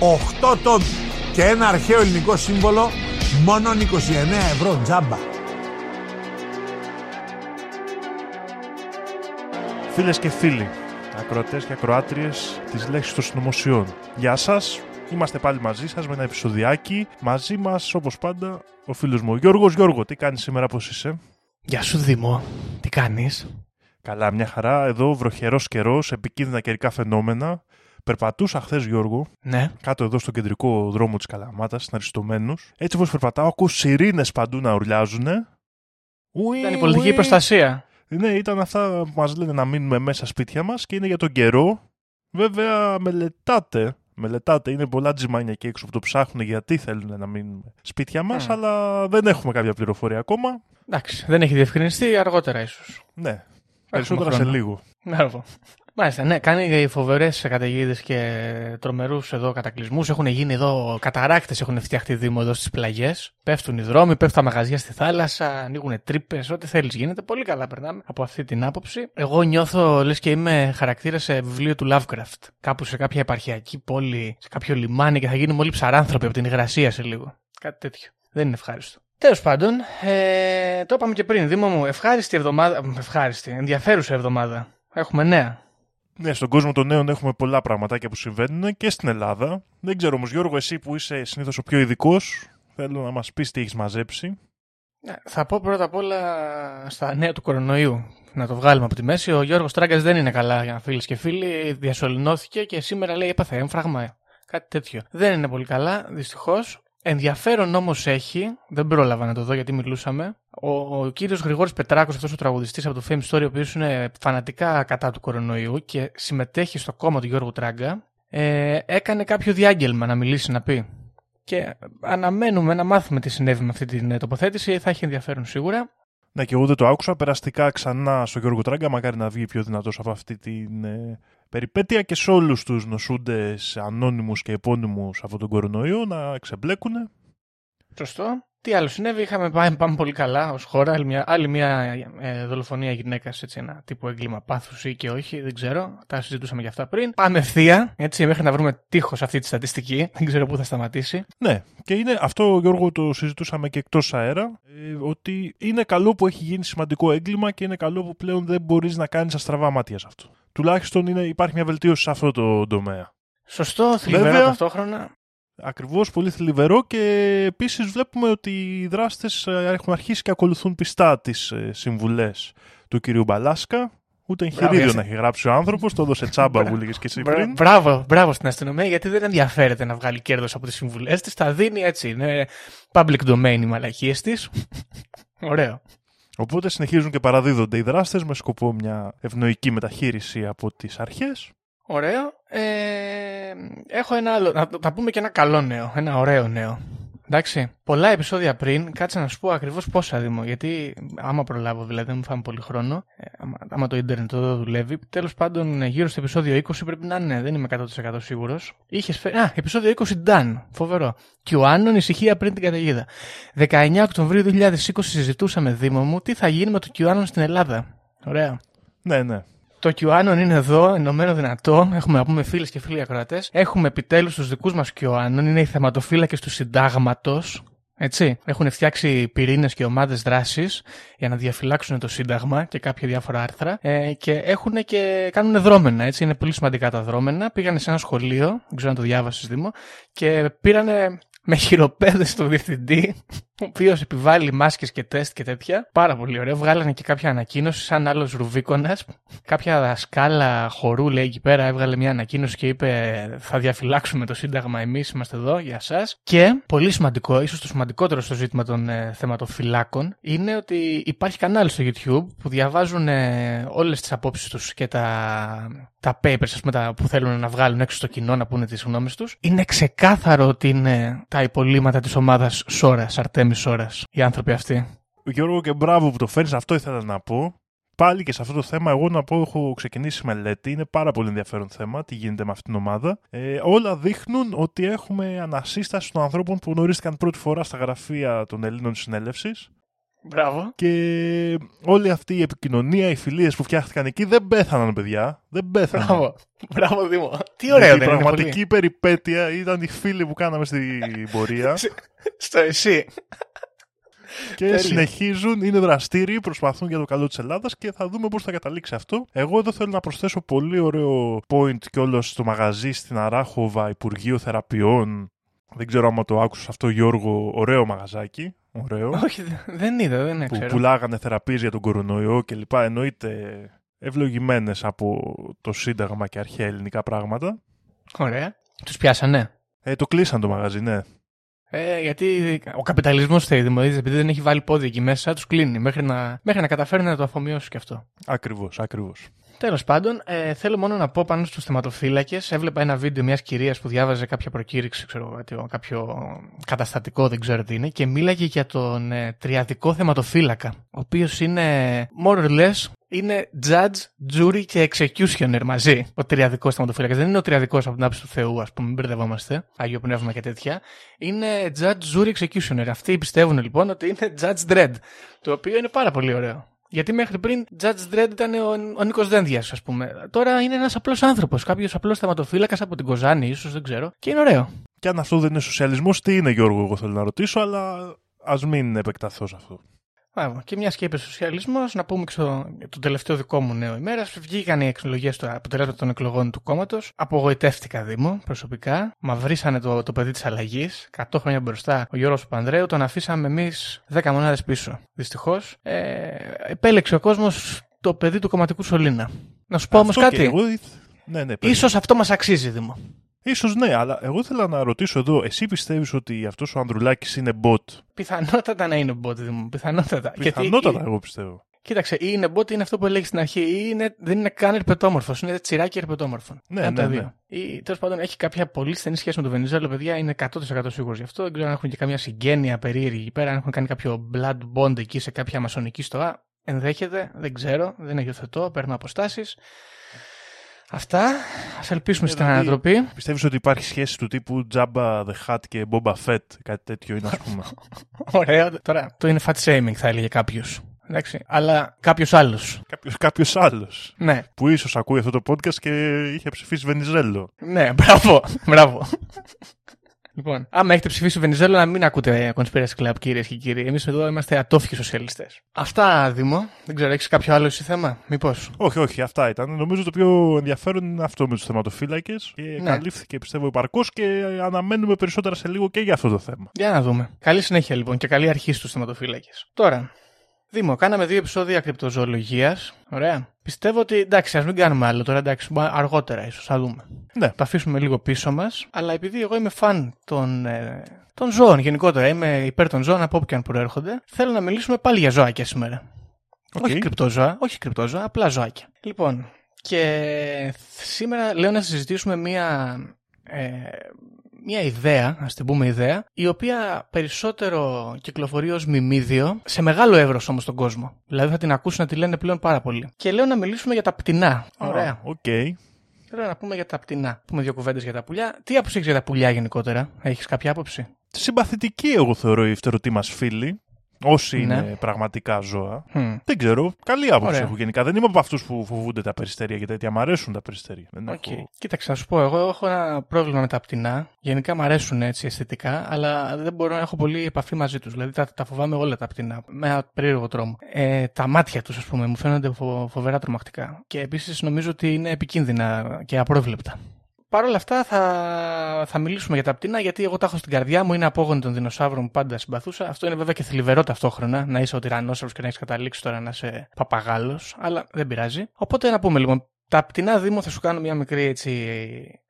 8 τόμοι και ένα αρχαίο ελληνικό σύμβολο μόνο 29 ευρώ τζάμπα Φίλες και φίλοι, ακροατές και ακροάτριες της λέξης των συνωμοσιών. Γεια σας, είμαστε πάλι μαζί σας με ένα επεισοδιάκι. Μαζί μας, όπως πάντα, ο φίλος μου ο Γιώργος. Γιώργο, τι κάνεις σήμερα, πώς είσαι; Γεια σου Δήμο, τι κάνεις; Καλά, μια χαρά. Εδώ βροχερός καιρός, επικίνδυνα καιρικά φαινόμενα. Περπατούσα χθες, Γιώργο, Ναι, κάτω εδώ στο κεντρικό δρόμο της Καλαμάτας, στην Αριστομένους. Έτσι όπως περπατάω, ακούω σιρήνες παντού να ουρλιάζουν. ήταν η πολιτική προστασία. Ναι, ήταν αυτά που μας λένε να μείνουμε μέσα σπίτια μας και είναι για τον καιρό. Βέβαια, μελετάτε. Μελετάτε, είναι πολλά τζιμάνια εκεί έξω που το ψάχνουν γιατί θέλουν να μείνουμε σπίτια μας, Μμ. αλλά δεν έχουμε κάποια πληροφορία ακόμα. Εντάξει, δεν έχει διευκρινιστεί αργότερα ίσως. Ναι, περισσότερα σε χρόνο. λίγο. Μπράβο. Μάλιστα, ναι, κάνει φοβερές καταιγίδες και τρομερούς εδώ κατακλυσμούς. Έχουν γίνει εδώ καταράκτες, έχουν φτιαχτεί Δήμο εδώ στις πλαγιές. Πέφτουν οι δρόμοι, πέφτουν τα μαγαζιά στη θάλασσα, ανοίγουν τρύπες, ό,τι θέλεις γίνεται. Πολύ καλά περνάμε από αυτή την άποψη. Εγώ νιώθω λες και είμαι χαρακτήρας σε βιβλίο του Lovecraft. Κάπου σε κάποια επαρχιακή πόλη, σε κάποιο λιμάνι και θα γίνουμε όλοι ψαράνθρωποι από την υγρασία σε λίγο. Κάτι τέτοιο. Δεν είναι ευχάριστο. Τέλος πάντων, ε, το είπαμε και πριν, Δήμο μου, ευχάριστη εβδομάδα. Ευχάριστη, ενδιαφέρουσα εβδομάδα. Έχουμε νέα. Ναι, στον κόσμο των νέων έχουμε πολλά πραγματάκια που συμβαίνουν και στην Ελλάδα. Δεν ξέρω όμως, Γιώργο, εσύ που είσαι συνήθως ο πιο ειδικός, θέλω να μας πεις τι έχεις μαζέψει. Ναι, Θα πω πρώτα απ' όλα στα νέα του κορονοϊού. Να το βγάλουμε από τη μέση. Ο Γιώργος Τράγκας δεν είναι καλά, για φίλε και φίλοι. Διασωληνώθηκε και σήμερα λέει έπαθε έμφραγμα. Κάτι τέτοιο. Δεν είναι πολύ καλά, δυστυχώς. Ενδιαφέρον όμως έχει, δεν πρόλαβα να το δω γιατί μιλούσαμε. Ο, ο κύριος Γρηγόρης Πετράκος, αυτός ο τραγουδιστής από το Fame Story, ο οποίος είναι φανατικά κατά του κορονοϊού και συμμετέχει στο κόμμα του Γιώργου Τράγκα, ε, έκανε κάποιο διάγγελμα να μιλήσει, να πει. Και αναμένουμε να μάθουμε τι συνέβη με αυτή την ε, τοποθέτηση. Θα έχει ενδιαφέρον σίγουρα. Ναι, και εγώ δεν το άκουσα. Περαστικά ξανά στο Γιώργο Τράγκα. Μακάρι να βγει πιο δυνατός από αυτή την ε, περιπέτεια και σε όλους τους νοσούντες ανώνυμους και επώνυμους από τον κορονοϊό να ξεμπλέκουν. Σωστό. Τι άλλο συνέβη, είχαμε πάει, πάμε πολύ καλά ως χώρα. Άλλη μια, άλλη μια ε, δολοφονία γυναίκας, έτσι ένα τύπο έγκλημα πάθους ή και όχι, δεν ξέρω. Τα συζητούσαμε για αυτά πριν. Πάμε ευθεία, έτσι, μέχρι να βρούμε τείχος αυτή τη στατιστική. Δεν ξέρω πού θα σταματήσει. Ναι, και είναι αυτό, Γιώργο, το συζητούσαμε και εκτός αέρα. ε, ότι είναι καλό που έχει γίνει σημαντικό έγκλημα και είναι καλό που πλέον δεν μπορείς να κάνεις αστραβά μάτια σε αυτό. Τουλάχιστον είναι, υπάρχει μια βελτίωση σε αυτό το τομέα. Σωστό, θλιβερά Βέβαια. ταυτόχρονα. Ακριβώς, πολύ θλιβερό και επίσης βλέπουμε ότι οι δράστες έχουν αρχίσει και ακολουθούν πιστά τις συμβουλές του κυρίου Μπαλάσκα. Ούτε εγχειρίδιο Μπράβο, να έχει γράψει ο άνθρωπος, το έδωσε τσάμπα που έλεγε και εσύ Μπρα- πριν. Μπράβο, μπράβο στην αστυνομία, γιατί δεν ενδιαφέρεται να βγάλει κέρδος από τις συμβουλές της. Τα δίνει έτσι. Είναι public domain οι μαλακίες της. Ωραίο. Οπότε συνεχίζουν και παραδίδονται οι δράστες με σκοπό μια ευνοϊκή μεταχείριση από τις αρχές. Ωραίο. Ε, έχω ένα άλλο. Να, να πούμε και ένα καλό νέο. Ένα ωραίο νέο. Εντάξει. Πολλά επεισόδια πριν, κάτσε να σου πω ακριβώς πόσα δήμο. Γιατί άμα προλάβω, δηλαδή δεν μου φάμε πολύ χρόνο. Ε, άμα, άμα το ίντερνετ εδώ δουλεύει. Τέλος πάντων, ε, γύρω στο επεισόδιο 20 πρέπει να είναι, δεν είμαι 100% σίγουρος. Είχες φέρει. Α, επεισόδιο 20 Dan. Φοβερό. Και ο Άννον ησυχία πριν την καταιγίδα. 19 Οκτωβρίου 2020 συζητούσαμε, Δήμο μου, τι θα γίνει με το QAnon στην Ελλάδα. Ωραία. Ναι, ναι. Το QAnon είναι εδώ, ενωμένο δυνατό. Έχουμε να πούμε φίλες και φίλοι ακροατές. Έχουμε επιτέλους τους δικούς μας QAnon. Είναι οι θεματοφύλακες του συντάγματος. Έτσι. Έχουν φτιάξει πυρήνες και ομάδες δράσης για να διαφυλάξουν το Σύνταγμα και κάποια διάφορα άρθρα. Ε, και έχουν και κάνουν δρόμενα. Έτσι. Είναι πολύ σημαντικά τα δρόμενα. Πήγανε σε ένα σχολείο, δεν ξέρω αν το διάβασες Δήμο, και πήρανε με χειροπέδες στο διευθυντή, ο οποίος επιβάλλει μάσκες και τεστ και τέτοια. Πάρα πολύ ωραίο. Βγάλανε και κάποια ανακοίνωση, σαν άλλος Ρουβίκονας. Κάποια δασκάλα χορού, λέει εκεί πέρα, έβγαλε μια ανακοίνωση και είπε: Θα διαφυλάξουμε το Σύνταγμα, εμείς είμαστε εδώ για εσά. Και πολύ σημαντικό, ίσως το σημαντικότερο στο ζήτημα των ε, θεματοφυλάκων, είναι ότι υπάρχει κανάλι στο YouTube που διαβάζουν ε, όλες τις απόψεις τους και τα, τα papers ας πούμε, τα που θέλουν να βγάλουν έξω στο κοινό να πούνε τις γνώμες τους. Είναι ξεκάθαρο ότι είναι τα υπολείμματα της ομάδας Σόρα, Αρτέμι Σόρα, οι άνθρωποι αυτοί. Γιώργο και μπράβο που το φέρνεις, αυτό ήθελα να πω. Πάλι και σε αυτό το θέμα, εγώ να πω, έχω ξεκινήσει μελέτη. Είναι πάρα πολύ ενδιαφέρον θέμα τι γίνεται με αυτήν την ομάδα. Ε, όλα δείχνουν ότι έχουμε ανασύσταση των ανθρώπων που γνωρίστηκαν πρώτη φορά στα γραφεία των Ελλήνων συνέλευσης. Μπράβο. Και όλη αυτή η επικοινωνία, οι φιλίες που φτιάχτηκαν εκεί δεν πέθαναν, παιδιά. Δεν πέθαναν. Μπράβο. Μπράβο, Δήμο. Τι ωραίο Γιατί δεν Η είναι. πραγματική πολύ. περιπέτεια ήταν οι φίλοι που κάναμε στην πορεία Στο εσύ. και Τέλεια. συνεχίζουν, είναι δραστήριοι, προσπαθούν για το καλό της Ελλάδας και θα δούμε πώς θα καταλήξει αυτό. Εγώ εδώ θέλω να προσθέσω πολύ ωραίο point κιόλας στο μαγαζί στην Αράχοβα, Υπουργείο Θεραπείων. Δεν ξέρω άμα το άκουσα αυτό, Γιώργο. Ωραίο μαγαζάκι. Ωραίο. Όχι, δεν είδα, δεν που ξέρω. πουλάγανε θεραπείες για τον κορονοϊό κλπ. Εννοείται ευλογημένες από το Σύνταγμα και αρχαία ελληνικά πράγματα. Ωραία. Τους πιάσανε; Ε, το κλείσαν το μαγαζί, ναι. Ε, γιατί ο καπιταλισμός θέλει δημοτήσει, επειδή δεν έχει βάλει πόδι εκεί μέσα, τους κλείνει μέχρι να, μέχρι να καταφέρει να το αφομοιώσει και αυτό. Ακριβώς, ακριβώς. Τέλος πάντων, ε, θέλω μόνο να πω πάνω στους θεματοφύλακες. Έβλεπα ένα βίντεο μιας κυρίας που διάβαζε κάποια προκήρυξη, ξέρω, κάτι- κάποιο καταστατικό, δεν ξέρω τι είναι, και μίλαγε για τον ε, τριαδικό θεματοφύλακα. Ο οποίος είναι more or less είναι judge, jury και executioner μαζί. Ο τριαδικός θεματοφύλακας. Δεν είναι ο τριαδικός από την άποψη του Θεού, ας πούμε, μην μπερδευόμαστε. Άγιο πνεύμα και τέτοια. Είναι judge, jury, executioner. Αυτοί πιστεύουν λοιπόν ότι είναι judge dread. Το οποίο είναι πάρα πολύ ωραίο. Γιατί μέχρι πριν Judge Dredd ήταν ο, ο Νίκος Δένδιας, ας πούμε. Τώρα είναι ένας απλός άνθρωπος. Κάποιος απλός θεματοφύλακας από την Κοζάνη, ίσως δεν ξέρω. Και είναι ωραίο. Και αν αυτό δεν είναι σοσιαλισμός, τι είναι, Γιώργο, εγώ θέλω να ρωτήσω, αλλά ας μην επεκταθώ σε αυτό. Μπράβο. Και μιας και είπες σοσιαλισμός, να πούμε και στο, το τελευταίο δικό μου νέο ημέρας. Βγήκαν οι εκλογέ, το αποτελέσματα των εκλογών του κόμματος. Απογοητεύτηκα Δήμο προσωπικά. Μαυρίσανε το, το παιδί της αλλαγής. 100 χρόνια μπροστά ο Γιώργο Παπανδρέου. Τον αφήσαμε εμείς 10 μονάδες πίσω. Δυστυχώς. Ε, επέλεξε ο κόσμος το παιδί του κομματικού σωλήνα. Να σου πω όμως Αυτό κάτι. και εγώ ήθ- Ναι, ναι, παιδί. Ίσως αυτό μας αξίζει, Δήμο. Ίσως ναι, αλλά εγώ ήθελα να ρωτήσω εδώ, εσύ πιστεύεις ότι αυτός ο Ανδρουλάκης είναι bot; Πιθανότατα να είναι bot, Δήμο. Πιθανότατα. Πιθανότατα, Γιατί- εγώ πιστεύω. Κοίταξε, ή είναι bot ή είναι αυτό που έλεγες στην αρχή, ή είναι, δεν είναι καν ερπετόμορφος. Είναι τσιράκι ερπετόμορφο. Ναι, Ένα από τα ναι, δύο. Ή τέλος πάντων έχει κάποια πολύ στενή σχέση με τον Βενιζέλο, παιδιά, είναι 100% σίγουρος γι' αυτό. Δεν ξέρω αν έχουν και καμία συγγένεια περίεργη εκεί πέρα, αν έχουν κάνει κάποιο blood bond εκεί σε κάποια μασονική στοά. Ενδέχεται, δεν ξέρω, δεν υιοθετώ, παίρνω αποστάσεις. Αυτά. Α ελπίσουμε στην δηλαδή- ανατροπή. Πιστεύεις ότι υπάρχει σχέση του τύπου Jabba the Hutt και Boba Fett, κάτι τέτοιο είναι ας πούμε; Ωραίο. Τώρα, το είναι fat shaming, θα έλεγε κάποιος. Εντάξει. Αλλά κάποιος άλλος. κάποιος, κάποιος άλλος Ναι, που ίσως ακούει αυτό το podcast και είχε ψηφίσει Βενιζέλο. ναι, μπράβο. μπράβο. Λοιπόν, άμα έχετε ψηφίσει Βενιζέλο, να μην ακούτε Conspiracy Club, κυρίες και κύριοι. Εμείς εδώ είμαστε ατόφικοι σοσιαλιστές. Αυτά, Δήμο. Δεν ξέρω, έχεις κάποιο άλλο εσύ θέμα, μήπως; Όχι, όχι, αυτά ήταν. Νομίζω το πιο ενδιαφέρον είναι αυτό με τους θεματοφύλακες και Ναι. καλύφθηκε πιστεύω επαρκώς και αναμένουμε περισσότερα σε λίγο και για αυτό το θέμα. Για να δούμε. Καλή συνέχεια λοιπόν και καλή αρχή στους θεματοφύλακες. Τώρα, Δήμο, κάναμε δύο επεισόδια κρυπτοζωολογίας. Ωραία. Πιστεύω ότι εντάξει, ας μην κάνουμε άλλο τώρα, εντάξει, μπα- αργότερα ίσως, θα δούμε. Ναι. Το αφήσουμε λίγο πίσω μας. Αλλά επειδή εγώ είμαι φαν των, ε, των ζώων γενικότερα, είμαι υπέρ των ζώων από όπου και αν προέρχονται, θέλω να μιλήσουμε πάλι για ζωάκια σήμερα. Οκ. Όχι κρυπτόζωα, όχι κρυπτόζωα, απλά ζωάκια. Λοιπόν, και σήμερα λέω να συζητήσουμε μία, ε, μία ιδέα, ας την πούμε ιδέα, η οποία περισσότερο κυκλοφορεί ως μιμίδιο, σε μεγάλο εύρος όμως στον κόσμο. Δηλαδή θα την ακούσουν να τη λένε πλέον πάρα πολύ. Και λέω να μιλήσουμε για τα πτηνά. Ωραία. Α, Οκ. Θέλω να πούμε για τα πτηνά. Πούμε δύο κουβέντες για τα πουλιά. Τι άποψη έχεις για τα πουλιά γενικότερα, έχεις κάποια άποψη; Συμπαθητική εγώ θεωρώ η φτερωτή μας φίλη. Όσοι Ναι. είναι πραγματικά ζώα. Χμ. Δεν ξέρω. Καλή άποψη Ωραία. έχω γενικά. Δεν είμαι από αυτούς που φοβούνται τα περιστέρια και τέτοια. Μ' αρέσουν τα περιστέρια. Δεν Οκ. έχω- Κοίταξε, να σου πω, εγώ έχω ένα πρόβλημα με τα πτηνά. Γενικά μου αρέσουν έτσι αισθητικά, αλλά δεν μπορώ να έχω πολύ επαφή μαζί τους. Δηλαδή τα, τα φοβάμαι όλα τα πτηνά. Με ένα περίεργο τρόμο. Ε, τα μάτια τους, ας πούμε, μου φαίνονται φο- φοβερά τρομακτικά. Και επίσης νομίζω ότι είναι επικίνδυνα και απρόβλεπτα. Παρ' όλα αυτά θα, θα μιλήσουμε για τα πτηνά, γιατί εγώ τα έχω στην καρδιά μου. Είναι απόγονοι των δεινοσαύρων που πάντα συμπαθούσα. Αυτό είναι βέβαια και θλιβερό ταυτόχρονα, να είσαι ο τυρανόσαυρο και να έχεις καταλήξει τώρα να είσαι παπαγάλος, αλλά δεν πειράζει. Οπότε να πούμε λοιπόν, τα πτηνά Δήμο θα σου κάνω μια μικρή έτσι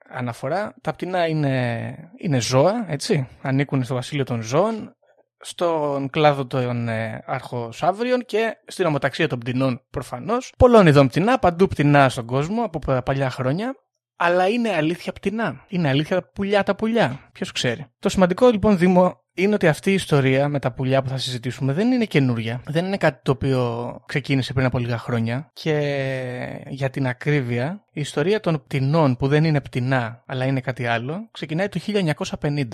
αναφορά. Τα πτηνά είναι, είναι ζώα, έτσι. Ανήκουν στο βασίλειο των ζώων στον κλάδο των ε, αρχοσαύριων και στην ομοταξία των πτηνών προφανώς. Πολλών ειδών πτηνά, παντού πτηνά στον κόσμο από παλιά χρόνια. Αλλά είναι αλήθεια πτηνά. Είναι αλήθεια τα πουλιά τα πουλιά. Ποιος ξέρει. Το σημαντικό λοιπόν, Δήμο, είναι ότι αυτή η ιστορία με τα πουλιά που θα συζητήσουμε δεν είναι καινούρια. Δεν είναι κάτι το οποίο ξεκίνησε πριν από λίγα χρόνια. Και για την ακρίβεια, η ιστορία των πτηνών που δεν είναι πτηνά αλλά είναι κάτι άλλο ξεκινάει το 1950.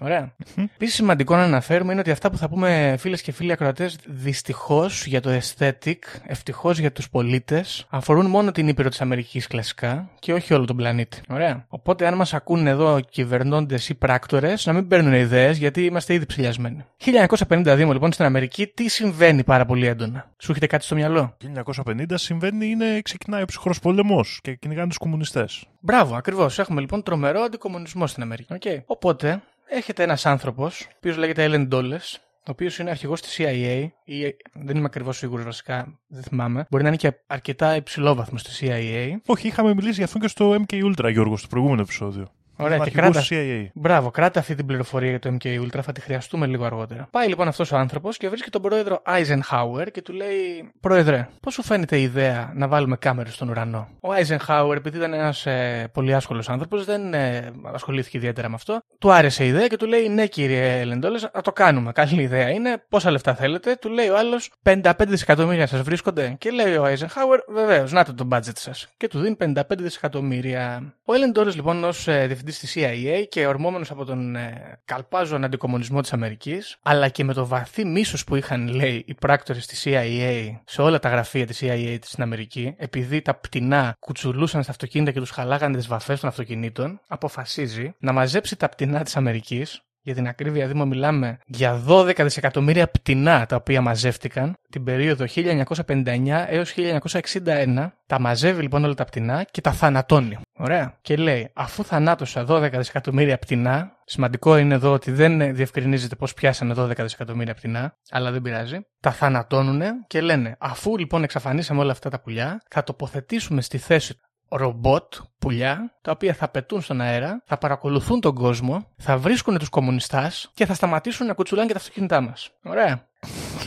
Ωραία. Επίσης, σημαντικό να αναφέρουμε είναι ότι αυτά που θα πούμε φίλες και φίλοι ακροατές, δυστυχώς για το aesthetic, ευτυχώς για τους πολίτες, αφορούν μόνο την ήπειρο της Αμερικής κλασικά και όχι όλο τον πλανήτη. Ωραία. Οπότε, αν μας ακούν εδώ κυβερνώντες ή πράκτορες, να μην παίρνουν ιδέες γιατί είμαστε ήδη ψηλιασμένοι. 1952 λοιπόν στην Αμερική, τι συμβαίνει πάρα πολύ έντονα; Σου έχετε κάτι στο μυαλό; 1950 συμβαίνει είναι ξεκινάει ο ψυχρός πόλεμο και κυνηγάνε τους κομμουνιστές. Μπράβο, ακριβώς. Έχουμε λοιπόν τρομερό αντικομουνισμό στην Αμερική. Okay. Οπότε, έχετε ένας άνθρωπος, ο οποίος λέγεται Ellen Dulles, ο οποίος είναι αρχηγός της CIA, ή δεν είμαι ακριβώς σίγουρος βασικά, δεν θυμάμαι. Μπορεί να είναι και αρκετά υψηλόβαθμος στη CIA. Όχι, είχαμε μιλήσει για αυτό και στο MK Ultra, Γιώργος, στο προηγούμενο επεισόδιο. Ωραία, και κράτα... CIA. Μπράβο, κράτα αυτή την πληροφορία για το MK Ultra, θα τη χρειαστούμε λίγο αργότερα. Πάει λοιπόν αυτός ο άνθρωπος και βρίσκει τον πρόεδρο Eisenhower και του λέει: Πρόεδρε, πώς σου φαίνεται η ιδέα να βάλουμε κάμερες στον ουρανό; Ο Eisenhower, επειδή ήταν ένας ε, πολύ άσχολος άνθρωπος, δεν ε, ασχολήθηκε ιδιαίτερα με αυτό. Του άρεσε η ιδέα και του λέει: Ναι, κύριε Λεντόλες, να το κάνουμε. Καλή ιδέα είναι. Πόσα λεφτά θέλετε; Του λέει ο άλλος: 55 δισεκατομμύρια σας βρίσκονται. Και λέει ο Eisenhower: Βεβαίως, να το το budget σας. Και του δίνει 55 δισεκατομμύρια. Ο Ellen λοιπόν ως ε, διευθυντής στη CIA και ορμόμενος από τον ε, καλπάζον αντικομονισμό της Αμερικής, αλλά και με το βαθύ μίσος που είχαν, λέει, οι πράκτορες της CIA σε όλα τα γραφεία της CIA στην Αμερική, επειδή τα πτηνά κουτσουλούσαν στα αυτοκίνητα και τους χαλάγανε τις βαφές των αυτοκινήτων, αποφασίζει να μαζέψει τα πτηνά της Αμερικής για την ακρίβεια Δήμο μιλάμε για 12 δισεκατομμύρια πτηνά τα οποία μαζεύτηκαν την περίοδο 1959 έως 1961. Τα μαζεύει λοιπόν όλα τα πτηνά και τα θανατώνει. Ωραία. Και λέει, αφού θανάτωσα 12 δισεκατομμύρια πτηνά, σημαντικό είναι εδώ ότι δεν διευκρινίζεται πώς πιάσανε 12 δισεκατομμύρια πτηνά, αλλά δεν πειράζει. Τα θανατώνουν και λένε, αφού λοιπόν εξαφανίσαμε όλα αυτά τα πουλιά, θα τοποθετήσουμε στη θέση ρομπότ, πουλιά, τα οποία θα πετούν στον αέρα, θα παρακολουθούν τον κόσμο, θα βρίσκουν τους κομμουνιστάς και θα σταματήσουν να κουτσουλάνε και τα αυτοκίνητά μας. Ωραία.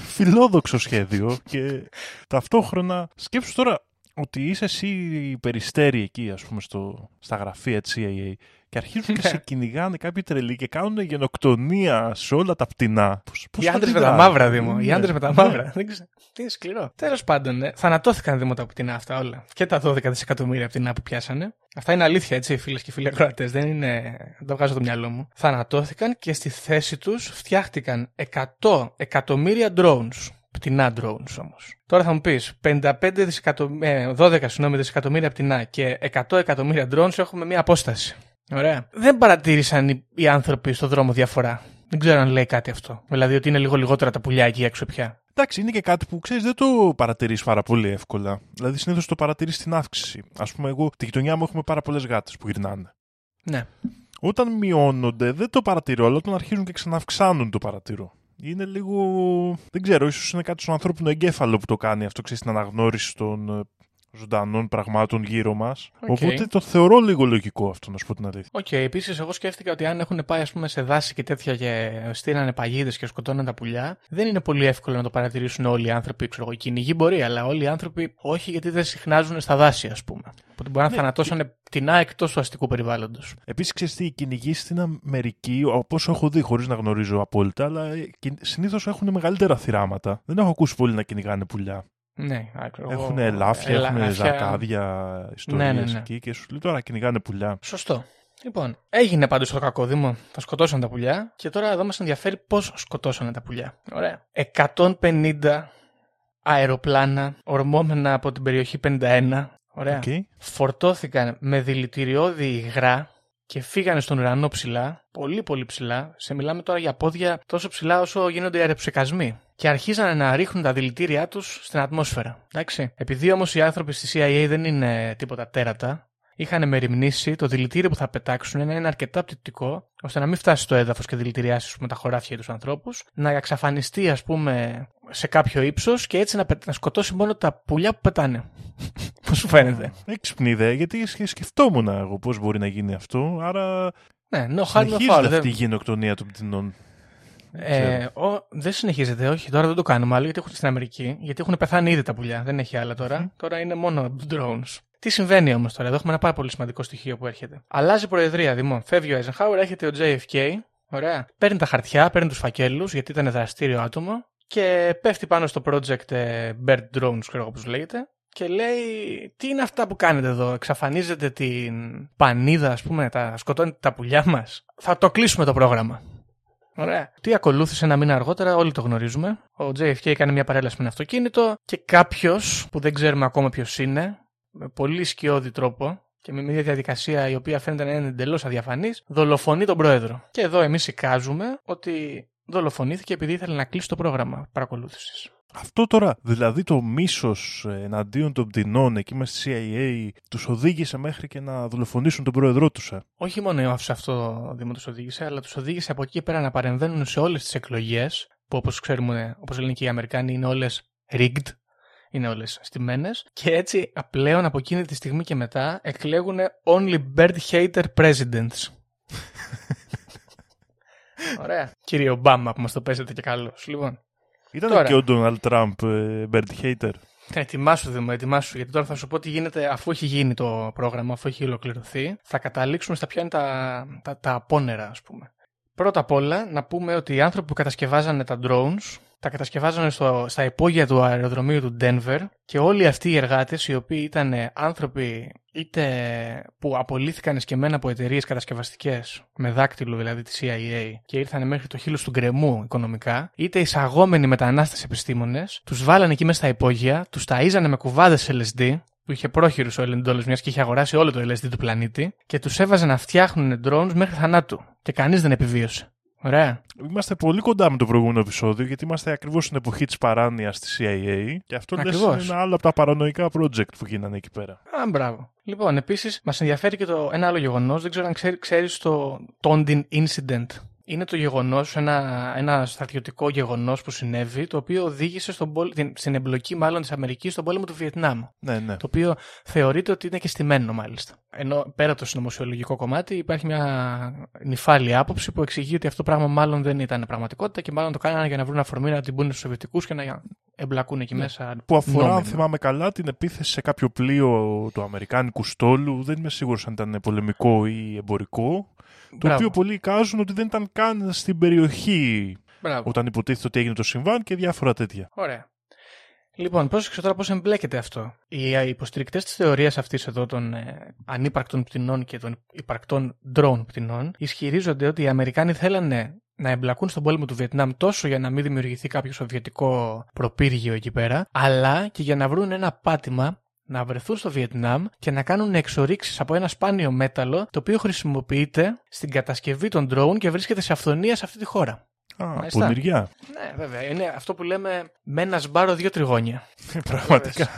Φιλόδοξο σχέδιο και ταυτόχρονα σκέψου τώρα ότι είσαι εσύ περιστέρη εκεί, ας πούμε, στο, στα γραφεία της CIA και αρχίζουν και σε κυνηγάνε κάποιοι τρελοί και κάνουν γενοκτονία σε όλα τα πτηνά. Πώς, πώς οι άντρες με τα μαύρα, Δήμο. Οι ναι. άντρες με τα μαύρα. Δεν ξέρω. Τι είναι σκληρό. Τέλος πάντων, ναι. θανατώθηκαν Δήμο τα πτηνά αυτά όλα. Και τα 12 δισεκατομμύρια πτηνά που πιάσανε. Αυτά είναι αλήθεια, έτσι, φίλες και φίλοι ακροατές. Δεν είναι. Δεν το βγάζω το μυαλό μου. Θανατώθηκαν και στη θέση τους φτιάχτηκαν 100 εκατομμύρια drones. Πτηνά drones όμως. Τώρα θα μου πεις 55 δισεκατομμύρια, 12 συγγνώμη, δισεκατομμύρια πτηνά και 100 εκατομμύρια drones έχουμε μία απόσταση. Ωραία. Δεν παρατήρησαν οι, οι άνθρωποι στον δρόμο διαφορά. Δεν ξέρω αν λέει κάτι αυτό. Δηλαδή ότι είναι λίγο λιγότερα τα πουλιά εκεί έξω πια. Εντάξει, είναι και κάτι που ξέρεις, δεν το παρατηρείς πάρα πολύ εύκολα. Δηλαδή, συνήθως το παρατηρείς στην αύξηση. Α πούμε, εγώ, τη γειτονιά μου έχουμε πάρα πολλές γάτες που γυρνάνε. Ναι. Όταν μειώνονται, δεν το παρατηρώ, αλλά όταν αρχίζουν και ξαναυξάνουν, το παρατηρώ. Είναι λίγο. Δεν ξέρω, ίσως είναι κάτι στον ανθρώπινο εγκέφαλο που το κάνει αυτό, ξέρεις, την αναγνώριση των ε, ζωντανών πραγμάτων γύρω μας. Okay. Οπότε το θεωρώ λίγο λογικό αυτό, να σου πω την αλήθεια. OK, okay. επίσης, εγώ σκέφτηκα ότι αν έχουν πάει ας πούμε, σε δάση και τέτοια και στείλανε παγίδες και σκοτώναν τα πουλιά, δεν είναι πολύ εύκολο να το παρατηρήσουν όλοι οι άνθρωποι. Ξέρω, οι κυνηγοί μπορεί, αλλά όλοι οι άνθρωποι όχι, γιατί δεν συχνάζουν στα δάση, ας πούμε. Οπότε μπορεί να ναι, θανατώσουν και... πτηνά εκτός του αστικού περιβάλλοντος. Επίσης, ξέρεις τι, οι κυνηγοί στην Αμερική, όπω έχω δει χωρίς να γνωρίζω απόλυτα, αλλά συνήθως έχουν μεγαλύτερα θυράματα. Δεν έχω ακούσει πολύ να κυνηγάνε πουλιά. Ναι, Έχουν ελάφια, Ελα... έχουν ζακάδια, ιστορίες ναι, ναι, ναι. εκεί και σου λέει τώρα κυνηγάνε πουλιά. Σωστό. Λοιπόν, έγινε πάντως το κακό δήμο. Θα σκοτώσαν τα πουλιά και τώρα εδώ μας ενδιαφέρει πώς σκοτώσαν τα πουλιά. Ωραία. 150 αεροπλάνα ορμόμενα από την περιοχή 51. Ωραία. Okay. Φορτώθηκαν με δηλητηριώδη υγρά και φύγανε στον ουρανό ψηλά, πολύ πολύ ψηλά. Σε μιλάμε τώρα για πόδια τόσο ψηλά όσο γίνονται οι αεροψεκασμοί και αρχίζανε να ρίχνουν τα δηλητήριά τους στην ατμόσφαιρα. Εντάξει. Επειδή όμως οι άνθρωποι στη CIA δεν είναι τίποτα τέρατα, είχαν μεριμνήσει το δηλητήριο που θα πετάξουν να είναι αρκετά πτυτικό, ώστε να μην φτάσει στο έδαφος και δηλητηριάσεις ας πούμε, τα χωράφια τους ανθρώπους, να εξαφανιστεί, ας πούμε, σε κάποιο ύψος και έτσι να, πε- να σκοτώσει μόνο τα πουλιά που πετάνε. Πώς σου φαίνεται. Έξυπνη ιδέα, γιατί σκε- σκεφτόμουν εγώ πώς μπορεί να γίνει αυτό. Άρα Ναι, no harm, no συνεχίζεται foul. αυτή Δεν- η γενοκτονία των πτηνών. Ε, ο, δεν συνεχίζεται, όχι. Τώρα δεν το κάνουμε άλλο γιατί έχουν στην Αμερική. Γιατί έχουν πεθάνει ήδη τα πουλιά. Δεν έχει άλλα τώρα. Τώρα είναι μόνο drones. Τι συμβαίνει όμως τώρα, εδώ έχουμε ένα πάρα πολύ σημαντικό στοιχείο που έρχεται. Αλλάζει η προεδρία, Δημών. Φεύγει ο Eisenhower, έρχεται ο JFK. Ωραία. Παίρνει τα χαρτιά, παίρνει τους φακέλους, γιατί ήταν δραστήριο άτομο. Και πέφτει πάνω στο project ε, Bird Drones, ξέρω εγώ πώς λέγεται. Και λέει, τι είναι αυτά που κάνετε εδώ, εξαφανίζετε την πανίδα, ας πούμε, τα σκοτώνετε τα πουλιά μας; Θα το κλείσουμε το πρόγραμμα. Ωραία. Τι ακολούθησε ένα μήνα αργότερα, όλοι το γνωρίζουμε. Ο JFK έκανε μια παρέλαση με ένα αυτοκίνητο και κάποιος που δεν ξέρουμε ακόμα ποιος είναι, με πολύ σκιώδη τρόπο και με μια διαδικασία η οποία φαίνεται να είναι εντελώς αδιαφανής, δολοφονεί τον πρόεδρο. Και εδώ εμείς εικάζουμε ότι δολοφονήθηκε επειδή ήθελε να κλείσει το πρόγραμμα παρακολούθησης. Αυτό τώρα, δηλαδή το μίσος εναντίον των πτηνών εκεί με στη CIA, τους οδήγησε μέχρι και να δολοφονήσουν τον πρόεδρό τους. Ε; Όχι μόνο σε αυτό Δήμο τους οδήγησε, αλλά τους οδήγησε από εκεί και πέρα να παρεμβαίνουν σε όλες τις εκλογές, που όπως ξέρουμε, όπως λένε και οι Αμερικάνοι, είναι όλες rigged, είναι όλες στημένες. Και έτσι πλέον από εκείνη τη στιγμή και μετά εκλέγουν only bird hater presidents. Ωραία. Κύριε Ομπάμα που μας το παίζετε και καλώς. Λοιπόν, Ήταν Τώρα. και ο Ντόναλτ Τραμπ ε, Bird Hater. ετοιμάσου Δήμο, ετοιμάσου. Γιατί τώρα θα σου πω τι γίνεται αφού έχει γίνει το πρόγραμμα, αφού έχει ολοκληρωθεί. Θα καταλήξουμε στα ποια είναι τα, τα, τα απόνερα, ας πούμε. Πρώτα απ' όλα, να πούμε ότι οι άνθρωποι που κατασκευάζανε τα drones τα κατασκευάζανε στο, στα υπόγεια του αεροδρομίου του Denver και όλοι αυτοί οι εργάτες οι οποίοι ήταν άνθρωποι είτε που απολύθηκαν εσκεμμένα από εταιρείες κατασκευαστικές με δάκτυλο δηλαδή της CIA και ήρθαν μέχρι το χείλος του γκρεμού οικονομικά είτε εισαγόμενοι μετανάστες επιστήμονες τους βάλανε εκεί μέσα στα υπόγεια, τους ταΐζανε με κουβάδες LSD που είχε πρόχειρους ο Ελεντόλο, μιας και είχε αγοράσει όλο το LSD του πλανήτη, και τους έβαζε να φτιάχνουν drones μέχρι θανάτου. Και κανείς δεν επιβίωσε. Ωραία. Είμαστε πολύ κοντά με το προηγούμενο επεισόδιο, γιατί είμαστε ακριβώς στην εποχή της παράνοιας στη CIA και αυτό λες Ακριβώς. είναι ένα άλλο από τα παρανοϊκά project που γίνανε εκεί πέρα. Α, μπράβο. Λοιπόν, επίσης, μας ενδιαφέρει και το ένα άλλο γεγονός. Δεν ξέρω αν ξέρεις το Tondin Incident. Είναι το γεγονός, ένα, ένα στρατιωτικό γεγονός που συνέβη, το οποίο οδήγησε στον πόλ- την- στην εμπλοκή μάλλον της Αμερικής στον πόλεμο του Βιετνάμ. Ναι, ναι. Το οποίο θεωρείται ότι είναι και στημένο μάλιστα. Ενώ πέρα από το συνωμοσιολογικό κομμάτι υπάρχει μια νυφάλια άποψη που εξηγεί ότι αυτό το πράγμα μάλλον δεν ήταν πραγματικότητα και μάλλον το κάνανε για να βρουν αφορμή να την πούνε στους Σοβιετικούς και να εμπλακούν εκεί μέσα. Ναι. Που αφορά, αν νόμιμα. θυμάμαι καλά, την επίθεση σε κάποιο πλοίο του Αμερικάνικου στόλου. Δεν είμαι σίγουρος αν ήταν πολεμικό ή εμπορικό. Το Μπράβο. οποίο πολλοί εικάζουν ότι δεν ήταν καν στην περιοχή Μπράβο. όταν υποτίθεται ότι έγινε το συμβάν και διάφορα τέτοια. Ωραία. Λοιπόν, πρόσεξε τώρα πώς εμπλέκεται αυτό. Οι υποστηρικτές της θεωρίας αυτής εδώ των ε, ανύπαρκτων πτηνών και των υπαρκτών drone πτηνών ισχυρίζονται ότι οι Αμερικάνοι θέλανε να εμπλακούν στον πόλεμο του Βιετνάμ τόσο για να μην δημιουργηθεί κάποιο σοβιετικό προπύργιο εκεί πέρα, αλλά και για να βρουν ένα πάτημα να βρεθούν στο Βιετνάμ και να κάνουν εξορίξεις από ένα σπάνιο μέταλλο το οποίο χρησιμοποιείται στην κατασκευή των drone και βρίσκεται σε αυθονία σε αυτή τη χώρα. Α, Μάλιστα. πονηριά. Ναι, βέβαια. Είναι αυτό που λέμε με ένας σμπάρο δύο τριγώνια. Πραγματικά.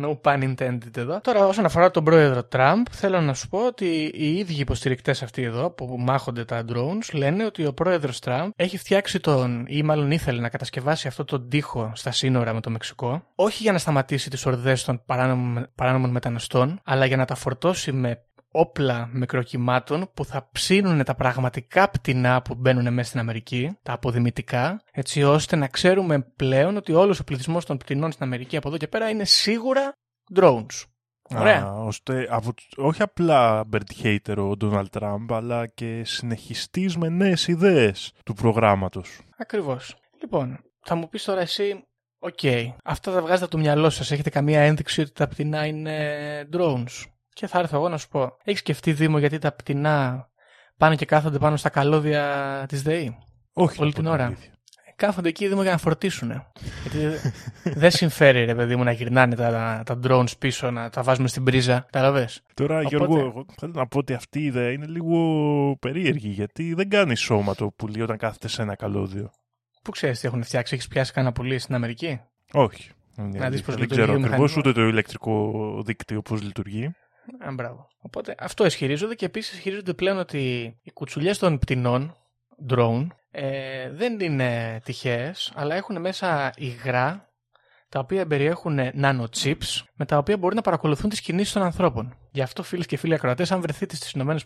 No pun intended εδώ. Τώρα, όσον αφορά τον πρόεδρο Τραμπ, θέλω να σου πω ότι οι ίδιοι υποστηρικτές αυτοί εδώ που μάχονται τα drones λένε ότι ο πρόεδρος Τραμπ έχει φτιάξει τον, ή μάλλον ήθελε να κατασκευάσει αυτό τον τοίχο στα σύνορα με το Μεξικό, όχι για να σταματήσει τις ορδές των παράνομων, παράνομων μεταναστών, αλλά για να τα φορτώσει με όπλα μικροκυμάτων που θα ψήνουν τα πραγματικά πτηνά που μπαίνουν μέσα στην Αμερική, τα αποδημητικά, έτσι ώστε να ξέρουμε πλέον ότι όλος ο πληθυσμός των πτηνών στην Αμερική από εδώ και πέρα είναι σίγουρα drones. Ωραία. Α, ώστε από, όχι απλά Bird Hater ο Donald Trump, αλλά και συνεχιστής με νέες ιδέες του προγράμματος. Ακριβώς. Λοιπόν, θα μου πεις τώρα εσύ, οκ, αυτά τα βγάζετε από το μυαλό σας, έχετε καμία ένδειξη ότι τα πτηνά είναι drones; Και θα έρθω εγώ να σου πω, έχεις σκεφτεί Δήμο γιατί τα πτηνά πάνε και κάθονται πάνω στα καλώδια της ΔΕΗ; Όχι. Όλη να πω την ώρα. αλήθεια. κάθονται εκεί Δήμο για να φορτίσουν. Γιατί δεν συμφέρει ρε παιδί μου να γυρνάνε τα, τα, τα drones πίσω, να τα βάζουμε στην πρίζα. Καταλαβέ. Τώρα, Οπότε- Γιώργο, εγώ θέλω να πω ότι αυτή η ιδέα είναι λίγο περίεργη, γιατί δεν κάνει σώμα το πουλί όταν κάθεται σε ένα καλώδιο. Πού ξέρεις τι έχουν φτιάξει, έχεις πιάσει κανένα πουλί στην Αμερική; Όχι. Να δεις πώς δεν λειτουργεί ξέρω ο ακριβώς μηχανισμός. ούτε το ηλεκτρικό δίκτυο πώς λειτουργεί. Α, μπράβο. Οπότε αυτό ισχυρίζονται και επίσης ισχυρίζονται πλέον ότι οι κουτσουλιές των πτηνών, drone, ε, δεν είναι τυχαίες, αλλά έχουν μέσα υγρά τα οποία περιέχουν nanochips με τα οποία μπορεί να παρακολουθούν τις κινήσεις των ανθρώπων. Γι' αυτό, φίλες και φίλοι ακροατές, αν βρεθείτε στις ΗΠΑ,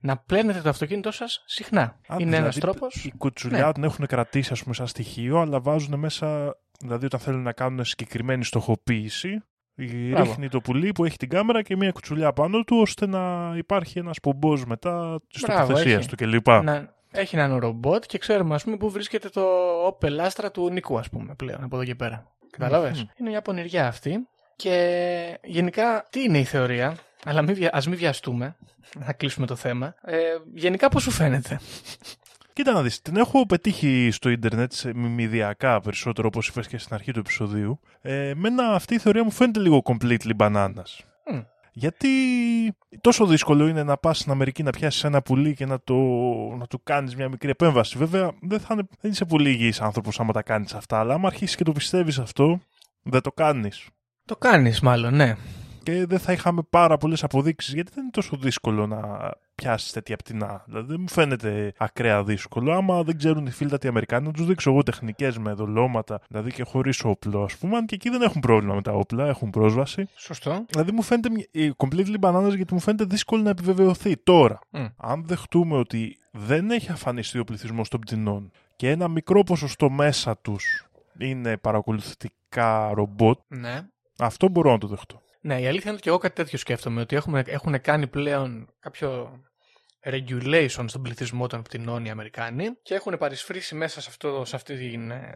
να πλένετε το αυτοκίνητό σας συχνά. Α, είναι δηλαδή, ένας τρόπος. Η κουτσουλιά Ναι. την έχουν κρατήσει, ας πούμε, σαν στοιχείο, αλλά βάζουν μέσα. Δηλαδή, όταν θέλουν να κάνουν συγκεκριμένη στοχοποίηση, Μπράβο. ρίχνει το πουλί που έχει την κάμερα και μια κουτσουλιά πάνω του, ώστε να υπάρχει ένας πομπός μετά τη Μπράβο, τοποθεσίας έχει. του κλπ. Να, έχει έναν ρομπότ και ξέρουμε, ας πούμε, πού βρίσκεται το Opel Astra του Νικού, ας πούμε, πλέον από εδώ και πέρα. Κατάλαβε. Μμμ. Είναι μια πονηριά αυτή. Και γενικά, τι είναι η θεωρία, αλλά μην, βια- ας μην βιαστούμε να κλείσουμε το θέμα. Ε, γενικά, πώς σου φαίνεται; Κοίτα να δεις, την έχω πετύχει στο ίντερνετ σε μιμιδιακά περισσότερο όπως είπες και στην αρχή του επεισοδίου. Ε, εμένα αυτή η θεωρία μου φαίνεται λίγο completely bananas. Μμ. Γιατί τόσο δύσκολο είναι να πας στην Αμερική να πιάσεις ένα πουλί και να, το, να του κάνεις μια μικρή επέμβαση. Βέβαια δεν, θα είναι, δεν είσαι πολύ υγιής άνθρωπος άμα τα κάνεις αυτά, αλλά άμα αρχίσεις και το πιστεύεις αυτό, δεν το κάνεις. Το κάνεις μάλλον, ναι. Και δεν θα είχαμε πάρα πολλές αποδείξεις, γιατί δεν είναι τόσο δύσκολο να πιάσεις τέτοια πτηνά. Δηλαδή δεν μου φαίνεται ακραία δύσκολο. Άμα δεν ξέρουν οι φίλτατοι Αμερικάνοι, να τους δείξω εγώ τεχνικές με δολώματα, δηλαδή και χωρίς όπλο, ας πούμε. Αν και εκεί δεν έχουν πρόβλημα με τα όπλα, έχουν πρόσβαση. Σωστό. Δηλαδή μου φαίνεται μια- η completely bananas γιατί μου φαίνεται δύσκολο να επιβεβαιωθεί. Τώρα, Μμ. αν δεχτούμε ότι δεν έχει αφανιστεί ο πληθυσμός των πτηνών και ένα μικρό ποσοστό μέσα τους είναι παρακολουθητικά ρομπότ, Ναι. αυτό μπορώ να το δεχτώ. Ναι, η αλήθεια είναι ότι και εγώ κάτι τέτοιο σκέφτομαι. Ότι έχουμε, έχουν κάνει πλέον κάποιο regulation στον πληθυσμό των πτηνών οι Αμερικάνοι και έχουν παρισφρήσει μέσα σε, αυτό, σε αυτή την, ε,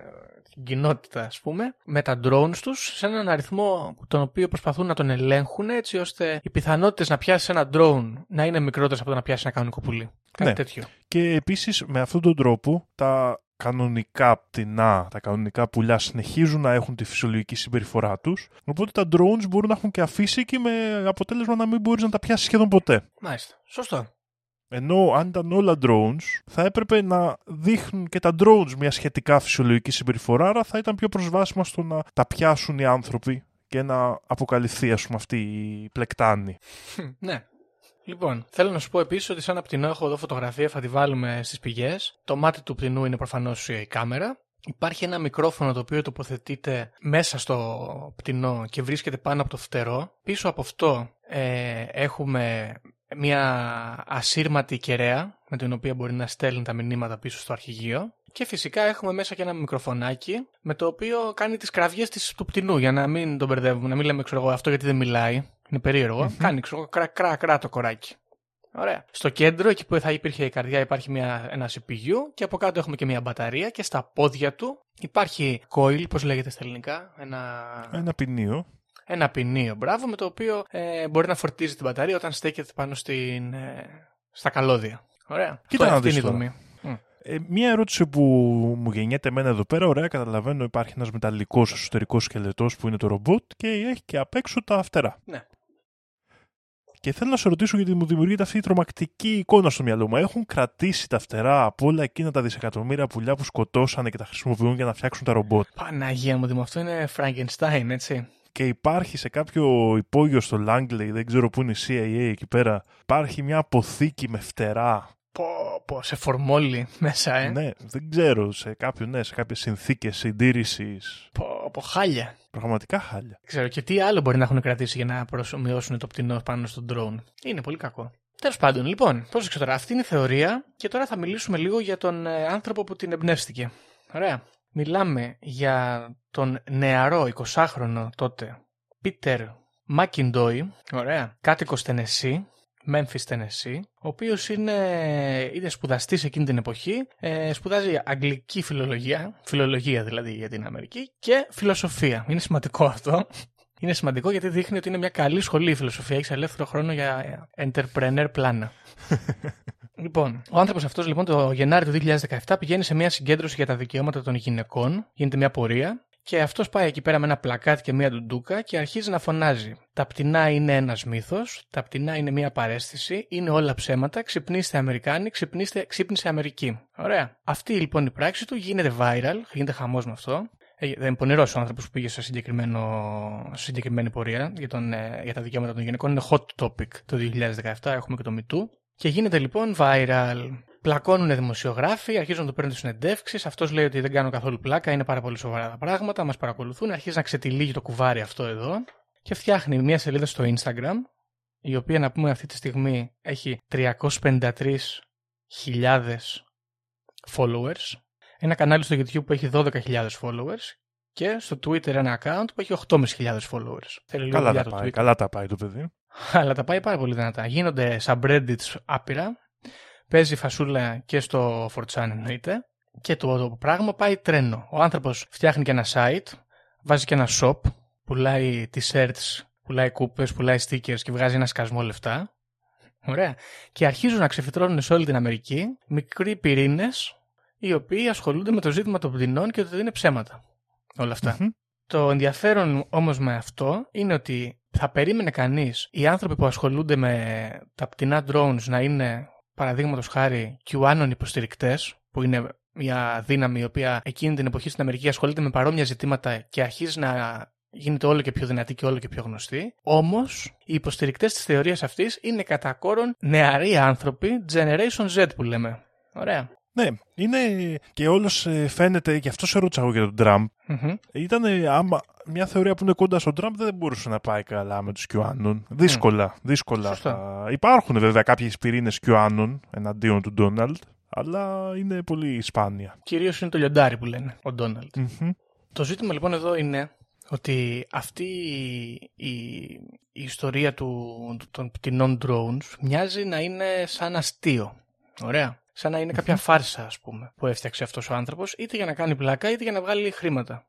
την κοινότητα, ας πούμε, με τα drones τους σε έναν αριθμό τον οποίο προσπαθούν να τον ελέγχουν έτσι ώστε οι πιθανότητες να πιάσεις ένα drone να είναι μικρότερες από το να πιάσεις ένα κανονικό πουλί. Κάτι Ναι. τέτοιο. Και επίσης με αυτόν τον τρόπο τα κανονικά πτηνά, τα κανονικά πουλιά συνεχίζουν να έχουν τη φυσιολογική συμπεριφορά τους. Οπότε τα drones μπορούν να έχουν και αφήσει και με αποτέλεσμα να μην μπορείς να τα πιάσεις σχεδόν ποτέ. Μάλιστα. Σωστό. Ενώ αν ήταν όλα drones, θα έπρεπε να δείχνουν και τα drones μια σχετικά φυσιολογική συμπεριφορά, άρα θα ήταν πιο προσβάσιμα στο να τα πιάσουν οι άνθρωποι και να αποκαλυφθεί ας πούμε αυτή η πλεκτάνη. Ναι. Λοιπόν, θέλω να σου πω επίσης ότι σε ένα πτηνό έχω εδώ φωτογραφία, θα τη βάλουμε στις πηγές. Το μάτι του πτηνού είναι προφανώς η κάμερα. Υπάρχει ένα μικρόφωνο το οποίο τοποθετείται μέσα στο πτηνό και βρίσκεται πάνω από το φτερό. Πίσω από αυτό ε, έχουμε μια ασύρματη κεραία με την οποία μπορεί να στέλνει τα μηνύματα πίσω στο αρχηγείο. Και φυσικά έχουμε μέσα και ένα μικροφωνάκι με το οποίο κάνει τις κραυγές της, του πτηνού για να μην τον μπερδεύουμε, να μην λέμε ξέρω εγώ αυτό γιατί δεν μιλάει. Είναι περίεργο. Κάνει ξέρω εγώ κρά, κρά, κρά το κοράκι. Ωραία. Στο κέντρο, εκεί που θα υπήρχε η καρδιά, υπάρχει μια, ένα CPU και από κάτω έχουμε και μια μπαταρία και στα πόδια του υπάρχει coil, πώς λέγεται στα ελληνικά, ένα, Ένα ποινίο. ένα ποινίο, μπράβο, με το οποίο ε, μπορεί να φορτίζει την μπαταρία όταν στέκεται πάνω στην, ε, στα καλώδια. Ωραία. Κοίτα να αυτή δεις είναι η τώρα. δομή. Μμ. Ε, μία ερώτηση που μου γεννιέται εμένα εδώ πέρα, ωραία, καταλαβαίνω υπάρχει ένας μεταλλικός εσωτερικός σκελετός που είναι το ρομπότ και έχει και απ' έξω τα φτερά. Ναι. Και θέλω να σε ρωτήσω γιατί μου δημιουργείται αυτή η τρομακτική εικόνα στο μυαλό μου. Έχουν κρατήσει τα φτερά από όλα εκείνα τα δισεκατομμύρια πουλιά που σκοτώσανε και τα χρησιμοποιούν για να φτιάξουν τα ρομπότ. Παναγία μου, Δήμο, αυτό είναι Frankenstein, έτσι. Και υπάρχει σε κάποιο υπόγειο στο Langley, δεν ξέρω πού είναι η CIA εκεί πέρα, υπάρχει μια αποθήκη με φτερά. Πω, πω, σε φορμόλι μέσα, ε. Ναι, δεν ξέρω, σε κάποιο, ναι, σε κάποιες συνθήκες συντήρησης. Πω, πω, χάλια. Πραγματικά χάλια. Δεν ξέρω και τι άλλο μπορεί να έχουν κρατήσει για να προσωμιώσουν το πτηνό πάνω στον drone. Είναι πολύ κακό. Τέλος πάντων, λοιπόν, πρόσεξε τώρα. Αυτή είναι η θεωρία και τώρα θα μιλήσουμε λίγο για τον ε, άνθρωπο που την εμπνεύστηκε. Ωραία. Μιλάμε για τον νεαρό 20χρονο τότε Πίτερ Μακιντόι, ωραία, κάτοικος Τενεσί, Memphis, Tennessee, ο οποίος είναι, είναι σπουδαστής εκείνη την εποχή. Ε, σπουδάζει αγγλική φιλολογία, φιλολογία δηλαδή για την Αμερική, και φιλοσοφία. Είναι σημαντικό αυτό. Είναι σημαντικό γιατί δείχνει ότι είναι μια καλή σχολή η φιλοσοφία. Έχεις ελεύθερο χρόνο για entrepreneur πλάνα. Λοιπόν, ο άνθρωπος αυτός λοιπόν το Γενάρη του 2017 πηγαίνει σε μια συγκέντρωση για τα δικαιώματα των γυναικών. Γίνεται μια πορεία και αυτός πάει εκεί πέρα με ένα πλακάτι και μια ντουντούκα και αρχίζει να φωνάζει. Τα πτηνά είναι ένας μύθος, τα πτηνά είναι μια παρέστηση, είναι όλα ψέματα, ξυπνήστε Αμερικάνοι, ξυπνήστε, ξύπνησε Αμερική. Ωραία. Αυτή λοιπόν η πράξη του γίνεται viral, γίνεται χαμός με αυτό. Ε, δεν πονηρός ο άνθρωπος που πήγε σε, συγκεκριμένο, σε συγκεκριμένη πορεία για, τον, ε, για τα δικαιώματα των γυναικών. Είναι hot topic το 2017. Έχουμε και το MeToo. Και γίνεται λοιπόν viral. Πλακώνουν δημοσιογράφοι, αρχίζουν να το παίρνουν συνεντεύξεις. Αυτός λέει ότι δεν κάνω καθόλου πλάκα, είναι πάρα πολύ σοβαρά τα πράγματα, μας παρακολουθούν. Αρχίζει να ξετυλίγει το κουβάρι αυτό εδώ και φτιάχνει μια σελίδα στο Instagram, η οποία να πούμε αυτή τη στιγμή έχει 353.000 followers. Ένα κανάλι στο YouTube που έχει 12.000 followers και στο Twitter ένα account που έχει 8.500 followers. Θέλει καλά, τα πάει, καλά τα πάει το παιδί. Αλλά τα πάει πάρα πολύ δυνατά. Γίνονται subreddits άπειρα. Παίζει φασούλα και στο 4chan εννοείται. Και το, το πράγμα πάει τρένο. Ο άνθρωπος φτιάχνει και ένα site, βάζει και ένα shop, πουλάει t-shirts, πουλάει κούπε, πουλάει stickers και βγάζει ένα σκασμό λεφτά. Ωραία. Και αρχίζουν να ξεφυτρώνουν σε όλη την Αμερική μικροί πυρήνες οι οποίοι ασχολούνται με το ζήτημα των πτηνών και ότι είναι ψέματα. Όλα Το ενδιαφέρον όμως με αυτό είναι ότι θα περίμενε κανείς οι άνθρωποι που ασχολούνται με τα πτηνά drones να είναι παραδείγματος χάρη QAnon υποστηρικτές που είναι μια δύναμη η οποία εκείνη την εποχή στην Αμερική ασχολείται με παρόμοια ζητήματα και αρχίζει να γίνεται όλο και πιο δυνατή και όλο και πιο γνωστή. Όμως, οι υποστηρικτές της θεωρίας αυτής είναι κατά κόρον νεαροί άνθρωποι, Generation Z που λέμε. Ωραία. Ναι, είναι και όλος ε, φαίνεται, γι' αυτός σε ρώτησα εγώ για τον Τραμπ. Mm-hmm. Ήταν άμα, μια θεωρία που είναι κοντά στον Τραμπ δεν μπορούσε να πάει καλά με τους QAnon. Δύσκολα. Mm. δύσκολα θα... Υπάρχουν βέβαια κάποιες πυρήνες QAnon εναντίον του Ντόναλτ, αλλά είναι πολύ σπάνια. Κυρίως είναι το λιοντάρι που λένε, ο ντοναλτ mm-hmm. Το ζήτημα λοιπόν εδώ είναι ότι αυτή η, η ιστορία του, των πτηνών drones μοιάζει να είναι σαν αστείο. Ωραία. Σαν να είναι κάποια φάρσα, ας πούμε, που έφτιαξε αυτός ο άνθρωπος, είτε για να κάνει πλάκα, είτε για να βγάλει χρήματα.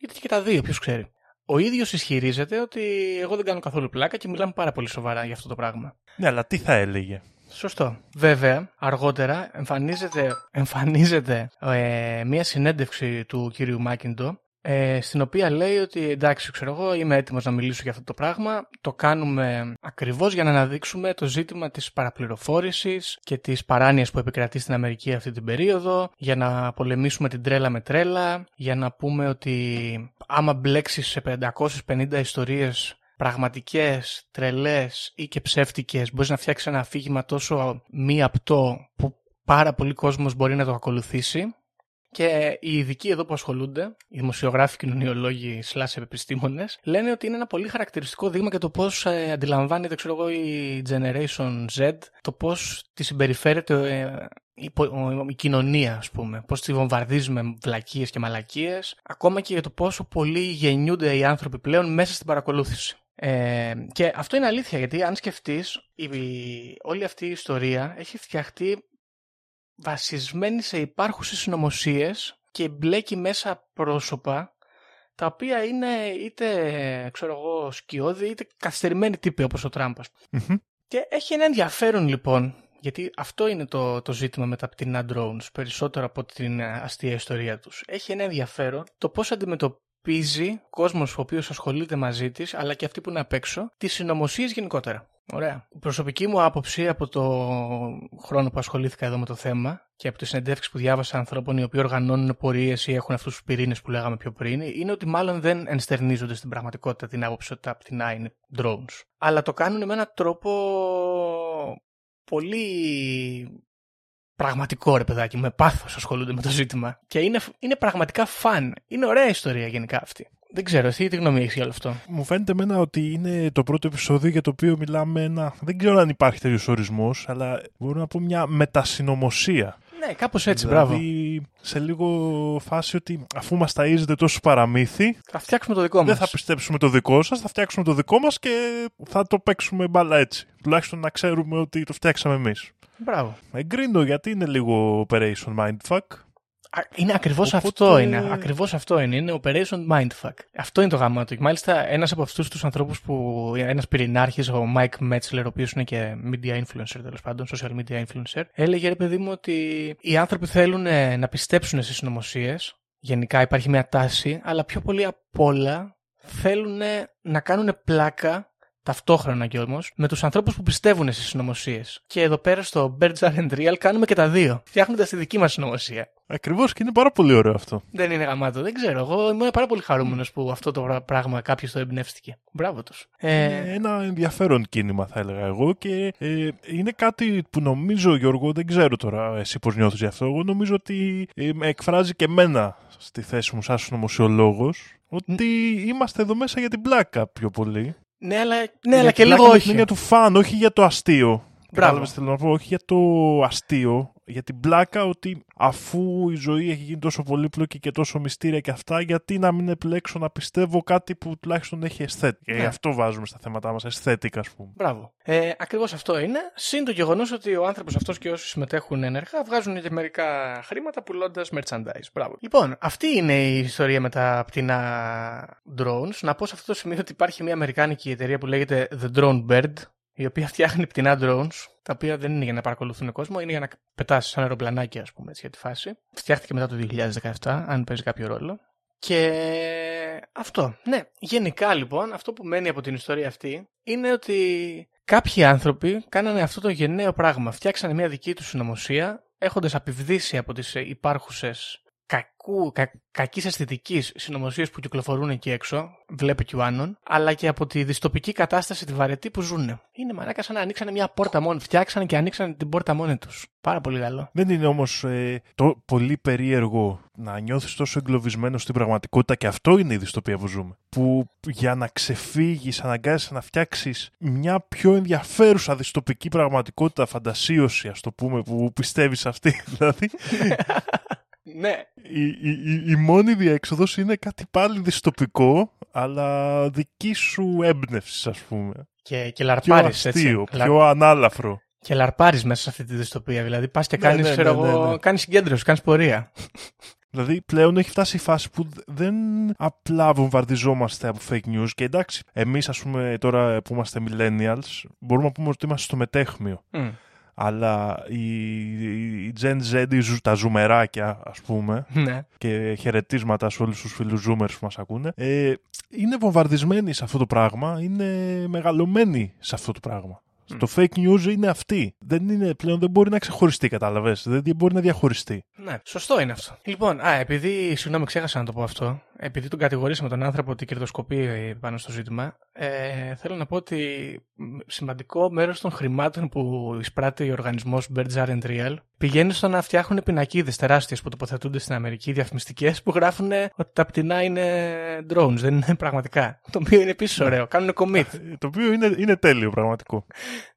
Είτε και τα δύο, ποιος ξέρει. Ο ίδιος ισχυρίζεται ότι εγώ δεν κάνω καθόλου πλάκα και μιλάμε πάρα πολύ σοβαρά για αυτό το πράγμα. Ναι, αλλά τι θα έλεγε; Σωστό. Βέβαια, αργότερα εμφανίζεται, εμφανίζεται ε, μία συνέντευξη του κύριου Μάκιντο ε, στην οποία λέει ότι εντάξει, ξέρω εγώ, είμαι έτοιμος να μιλήσω για αυτό το πράγμα. Το κάνουμε ακριβώς για να αναδείξουμε το ζήτημα της παραπληροφόρησης και της παράνοιας που επικρατεί στην Αμερική αυτή την περίοδο, για να πολεμήσουμε την τρέλα με τρέλα, για να πούμε ότι άμα μπλέξεις σε 550 ιστορίες πραγματικές, τρελές ή και ψεύτικες, μπορείς να φτιάξεις ένα αφήγημα τόσο μη απτό που πάρα πολλοί κόσμος μπορεί να το ακολουθήσει και οι ειδικοί εδώ που ασχολούνται, οι δημοσιογράφοι, κοινωνιολόγοι, σλάσ επιστήμονες, λένε ότι είναι ένα πολύ χαρακτηριστικό δείγμα για το πώς ε, αντιλαμβάνεται ξέρω εγώ, η Generation Z, το πώς τη συμπεριφέρεται ε, η, η, κοινωνία, ας πούμε. Πώς τη βομβαρδίζει με βλακίες και μαλακίες, ακόμα και για το πόσο πολύ γεννιούνται οι άνθρωποι πλέον μέσα στην παρακολούθηση. Ε, και αυτό είναι αλήθεια, γιατί αν σκεφτείς, όλη αυτή η ιστορία έχει φτιαχτεί βασισμένη σε υπάρχουσες συνωμοσίες και μπλέκει μέσα πρόσωπα τα οποία είναι είτε ξέρω εγώ σκιώδη είτε καθυστερημένοι τύποι όπως ο Τραμπ. Και έχει ένα ενδιαφέρον λοιπόν γιατί αυτό είναι το, το ζήτημα με τα πτηνά drones περισσότερο από την αστεία ιστορία τους. Έχει ένα ενδιαφέρον το πώς αντιμετωπίζει ο κόσμος ο οποίος ασχολείται μαζί της αλλά και αυτοί που είναι απ' έξω τις συνωμοσίες γενικότερα. Ωραία. Η προσωπική μου άποψη από το χρόνο που ασχολήθηκα εδώ με το θέμα και από τις συνεντεύξεις που διάβασα ανθρώπων οι οποίοι οργανώνουν πορείες ή έχουν αυτούς τους πυρήνες που λέγαμε πιο πριν, είναι ότι μάλλον δεν ενστερνίζονται στην πραγματικότητα την άποψη ότι τα πτηνά είναι drones. Αλλά το κάνουν με έναν τρόπο πολύ πραγματικό ρε παιδάκι, με πάθος ασχολούνται με το ζήτημα. Και είναι, είναι πραγματικά φαν. Είναι ωραία ιστορία γενικά αυτή. Δεν ξέρω, εσύ τι γνώμη έχεις για όλο αυτό; Μου φαίνεται εμένα ότι είναι το πρώτο επεισόδιο για το οποίο μιλάμε ένα. Δεν ξέρω αν υπάρχει τέτοιος ορισμός, αλλά μπορώ να πω μια μετασυνωμοσία. Ναι, κάπως έτσι, δηλαδή, μπράβο. σε λίγο φάση ότι αφού μας ταΐζετε τόσο παραμύθι. Θα φτιάξουμε το δικό μας. Δεν θα πιστέψουμε το δικό σας, θα φτιάξουμε το δικό μας και θα το παίξουμε μπάλα έτσι. Τουλάχιστον να ξέρουμε ότι το φτιάξαμε εμείς. Μπράβο. Εγκρίνω γιατί είναι λίγο operation mindfuck. Είναι ακριβώς αυτό. Είναι. Ακριβώς αυτό είναι. Είναι Operation Mindfuck. Αυτό είναι το γάμο του. Μάλιστα, ένας από αυτούς τους ανθρώπους που. Ένας πυρηνάρχης, ο Mike Metzler, ο οποίος είναι και media influencer τέλος πάντων, social media influencer, έλεγε ρε παιδί μου ότι οι άνθρωποι θέλουν ε, να πιστέψουν στις συνωμοσίες. Γενικά υπάρχει μια τάση, αλλά πιο πολύ απ' όλα θέλουν να κάνουν πλάκα ταυτόχρονα κι όμως, με τους ανθρώπους που πιστεύουν στις συνωμοσίες. Και εδώ πέρα στο Birds Are and Real κάνουμε και τα δύο. Φτιάχνοντας τη δική μας συνωμοσία. Ακριβώς και είναι πάρα πολύ ωραίο αυτό. Δεν είναι γαμάτο, δεν ξέρω. Εγώ είμαι πάρα πολύ χαρούμενος που αυτό το πράγμα κάποιος το εμπνεύστηκε. Μπράβο τους. Ε... Ένα ενδιαφέρον κίνημα, θα έλεγα εγώ. Και ε, είναι κάτι που νομίζω, Γιώργο, δεν ξέρω τώρα εσύ πώς νιώθεις γι' αυτό. Εγώ νομίζω ότι ε, με εκφράζει και εμένα στη θέση μου σαν συνωμοσιολόγος ότι είμαστε εδώ μέσα για την πλάκα πιο πολύ. Ναι, αλλά, ναι, αλλά και λίγο όχι. για το φαν, όχι για το αστείο. Μπράβο. Θέλω να πω, όχι για το αστείο, για την πλάκα ότι αφού η ζωή έχει γίνει τόσο πολύπλοκη και τόσο μυστήρια και αυτά, γιατί να μην επιλέξω να πιστεύω κάτι που τουλάχιστον έχει αισθέτικα. Ναι. Γι' αυτό βάζουμε στα θέματα μας αισθέτικα, ας πούμε. Μπράβο. Ε, Ακριβώς αυτό είναι. Συν το γεγονός ότι ο άνθρωπος αυτός και όσοι συμμετέχουν ενεργά βγάζουν και μερικά χρήματα πουλώντας merchandise. Μπράβο. Λοιπόν, αυτή είναι η ιστορία με τα πτηνά drones. Να πω σε αυτό το σημείο ότι υπάρχει μια αμερικάνικη εταιρεία που λέγεται The Drone Bird η οποία φτιάχνει πτηνά drones, τα οποία δεν είναι για να παρακολουθούν κόσμο, είναι για να πετάσει σαν αεροπλανάκι, ας πούμε, έτσι, για τη φάση. Φτιάχτηκε μετά το 2017, αν παίζει κάποιο ρόλο. Και αυτό. Ναι, γενικά λοιπόν, αυτό που μένει από την ιστορία αυτή είναι ότι κάποιοι άνθρωποι κάνανε αυτό το γενναίο πράγμα. Φτιάξανε μια δική τους συνωμοσία, έχοντας απειβδίσει από τις υπάρχουσες κακού, κα, κακής αισθητικής συνωμοσίες που κυκλοφορούν εκεί έξω, βλέπει και ο Άννον, αλλά και από τη δυστοπική κατάσταση τη βαρετή που ζουν. Είναι μαλάκα σαν να ανοίξανε μια πόρτα μόνοι, φτιάξανε και ανοίξανε την πόρτα μόνοι τους. Πάρα πολύ καλό. Δεν είναι όμως ε, το πολύ περίεργο να νιώθεις τόσο εγκλωβισμένο στην πραγματικότητα και αυτό είναι η δυστοπία που ζούμε. Που για να ξεφύγεις αναγκάζεσαι να φτιάξεις μια πιο ενδιαφέρουσα δυστοπική πραγματικότητα, φαντασίωση ας το πούμε, που πιστεύεις αυτή δηλαδή. Ναι. Η, η, η, μόνη διέξοδος είναι κάτι πάλι δυστοπικό, αλλά δική σου έμπνευση, ας πούμε. Και, και λαρπάρεις έτσι. Πιο πιο ανάλαφρο. Και λαρπάρεις μέσα σε αυτή τη δυστοπία. Δηλαδή πας και κάνεις ναι, ναι, ναι, ναι, ναι. κάνεις συγκέντρωση, κάνεις πορεία. Δηλαδή πλέον έχει φτάσει η φάση που δεν απλά βομβαρδιζόμαστε από fake news και εντάξει, εμείς ας πούμε τώρα που είμαστε millennials μπορούμε να πούμε ότι είμαστε στο μετέχμιο. Mm αλλά η, η Gen Z, τα ζουμεράκια ας πούμε ναι. και χαιρετίσματα σε όλους τους φίλους ζούμερς που μας ακούνε ε, είναι βομβαρδισμένοι σε αυτό το πράγμα, είναι μεγαλωμένοι σε αυτό το πράγμα. Το fake news είναι αυτή. Δεν είναι, πλέον δεν μπορεί να ξεχωριστεί, κατάλαβες. Δεν μπορεί να διαχωριστεί. Ναι, σωστό είναι αυτό. Λοιπόν, α, επειδή, συγγνώμη, ξέχασα να το πω αυτό, επειδή τον κατηγορήσαμε τον άνθρωπο ότι κερδοσκοπεί πάνω στο ζήτημα, ε, θέλω να πω ότι σημαντικό μέρος των χρημάτων που εισπράττει ο οργανισμός Birds Are and Real πηγαίνει στο να φτιάχνουν πινακίδες τεράστιες που τοποθετούνται στην Αμερική, διαφημιστικές, που γράφουν ότι τα πτηνά είναι drones, δεν είναι πραγματικά. Το οποίο είναι επίσης ωραίο. Κάνουν commit. το οποίο είναι, είναι τέλειο πραγματικό.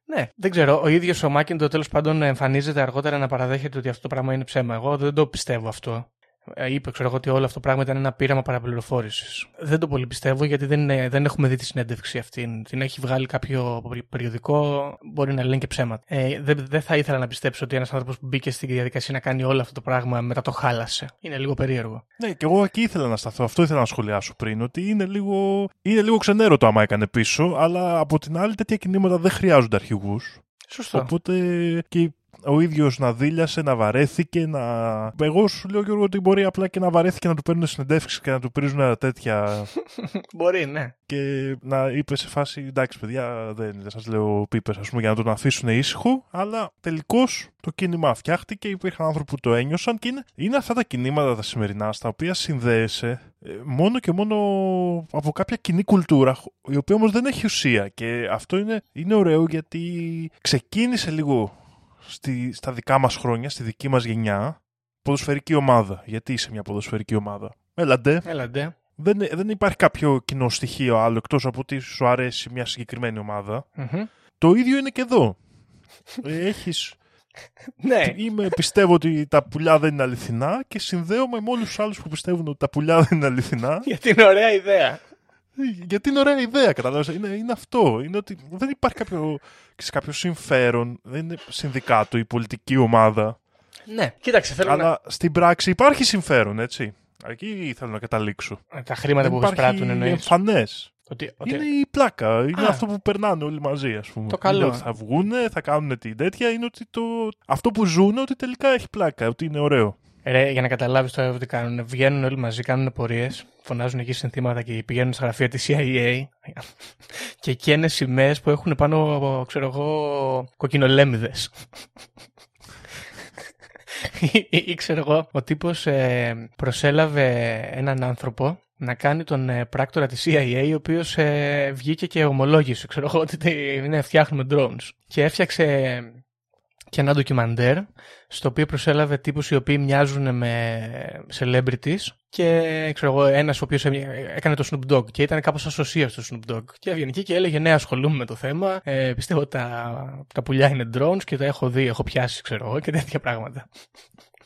Ναι, δεν ξέρω. Ο ίδιος ο Μάκιντο τέλος πάντων εμφανίζεται αργότερα να παραδέχεται ότι αυτό το πράγμα είναι ψέμα. Εγώ δεν το πιστεύω αυτό. Ε, είπε, ξέρω εγώ, ότι όλο αυτό το πράγμα ήταν ένα πείραμα παραπληροφόρησης. Δεν το πολύ πιστεύω γιατί δεν, δεν έχουμε δει τη συνέντευξη αυτή. Την έχει βγάλει κάποιο περιοδικό, μπορεί να λένε και ψέματα. Ε, δεν, δεν θα ήθελα να πιστέψω ότι ένας άνθρωπος που μπήκε στη διαδικασία να κάνει όλο αυτό το πράγμα μετά το χάλασε. Είναι λίγο περίεργο. Ναι, και εγώ εκεί ήθελα να σταθώ. Αυτό ήθελα να σχολιάσω πριν. Ότι είναι λίγο, είναι λίγο ξενέρο το άμα έκανε πίσω, αλλά από την άλλη τέτοια κινήματα δεν χρειάζονται αρχηγούς. Σωστό. Οπότε και ο ίδιος να δίλιασε, να βαρέθηκε, να. Εγώ σου λέω Γιώργο ότι μπορεί απλά και να βαρέθηκε να του παίρνουν συνεντεύξεις και να του πρίζουν τέτοια. μπορεί, ναι. Και να είπε σε φάση εντάξει, παιδιά, δεν, δεν σας λέω πίπες, ας πούμε, για να τον αφήσουν ήσυχο. Αλλά τελικώς το κίνημα φτιάχτηκε, υπήρχαν άνθρωποι που το ένιωσαν και είναι, είναι αυτά τα κινήματα τα σημερινά στα οποία συνδέεσαι ε, μόνο και μόνο από κάποια κοινή κουλτούρα, η οποία όμως δεν έχει ουσία. Και αυτό είναι, είναι ωραίο γιατί ξεκίνησε λίγο στη, στα δικά μας χρόνια, στη δική μας γενιά, ποδοσφαιρική ομάδα. Γιατί είσαι μια ποδοσφαιρική ομάδα; Έλαντε. Έλαντε. Δεν, δεν υπάρχει κάποιο κοινό στοιχείο άλλο εκτός από ότι σου αρέσει μια συγκεκριμένη Το ίδιο είναι και εδώ. Έχεις... ναι. Είμαι, πιστεύω ότι τα πουλιά δεν είναι αληθινά και συνδέομαι με όλους τους άλλους που πιστεύουν ότι τα πουλιά δεν είναι αληθινά. Γιατί είναι ωραία ιδέα. Γιατί είναι ωραία ιδέα, καταλάβεις. Είναι, είναι αυτό. Είναι ότι δεν υπάρχει κάποιο, κάποιο συμφέρον. Δεν είναι συνδικάτο ή πολιτική ομάδα. Ναι, κοίταξε, θέλω Αλλά στην πράξη υπάρχει συμφέρον, έτσι. Εκεί θέλω να καταλήξω. Ε, τα χρήματα που εισπράττουν εννοείς; Είναι εμφανές. Ότι, ότι... Είναι η πλάκα. Είναι αυτό που περνάνε όλοι μαζί, ας πούμε. Το καλό. θα βγουν, θα κάνουν την τέτοια. Είναι ότι το... αυτό που ζουν ότι τελικά έχει πλάκα, ότι είναι ωραίο. Ρε, για να καταλάβεις τώρα τι κάνουν. Βγαίνουν όλοι μαζί, κάνουν πορείες, φωνάζουν εκεί συνθήματα και πηγαίνουν στα γραφεία της CIA και καίνε σημαίες που έχουν πάνω, ξέρω εγώ, κοκκινολέμιδες. ή, ή ξέρω εγώ, ο τύπος ε, προσέλαβε έναν άνθρωπο να κάνει τον ε, πράκτορα της CIA, ο οποίος ε, βγήκε και ομολόγησε, ξέρω εγώ, ότι είναι φτιάχνουμε drones. Και έφτιαξε και ένα ντοκιμαντέρ, στο οποίο προσέλαβε τύπους οι οποίοι μοιάζουν με celebrities και ξέρω εγώ, ένας ο οποίος έκανε το Snoop Dogg και ήταν κάπως ασοσία στο Snoop Dogg και έβγαινε εκεί και έλεγε ναι ασχολούμαι με το θέμα, ε, πιστεύω ότι τα, τα πουλιά είναι drones και τα έχω δει, έχω πιάσει ξέρω εγώ και τέτοια πράγματα.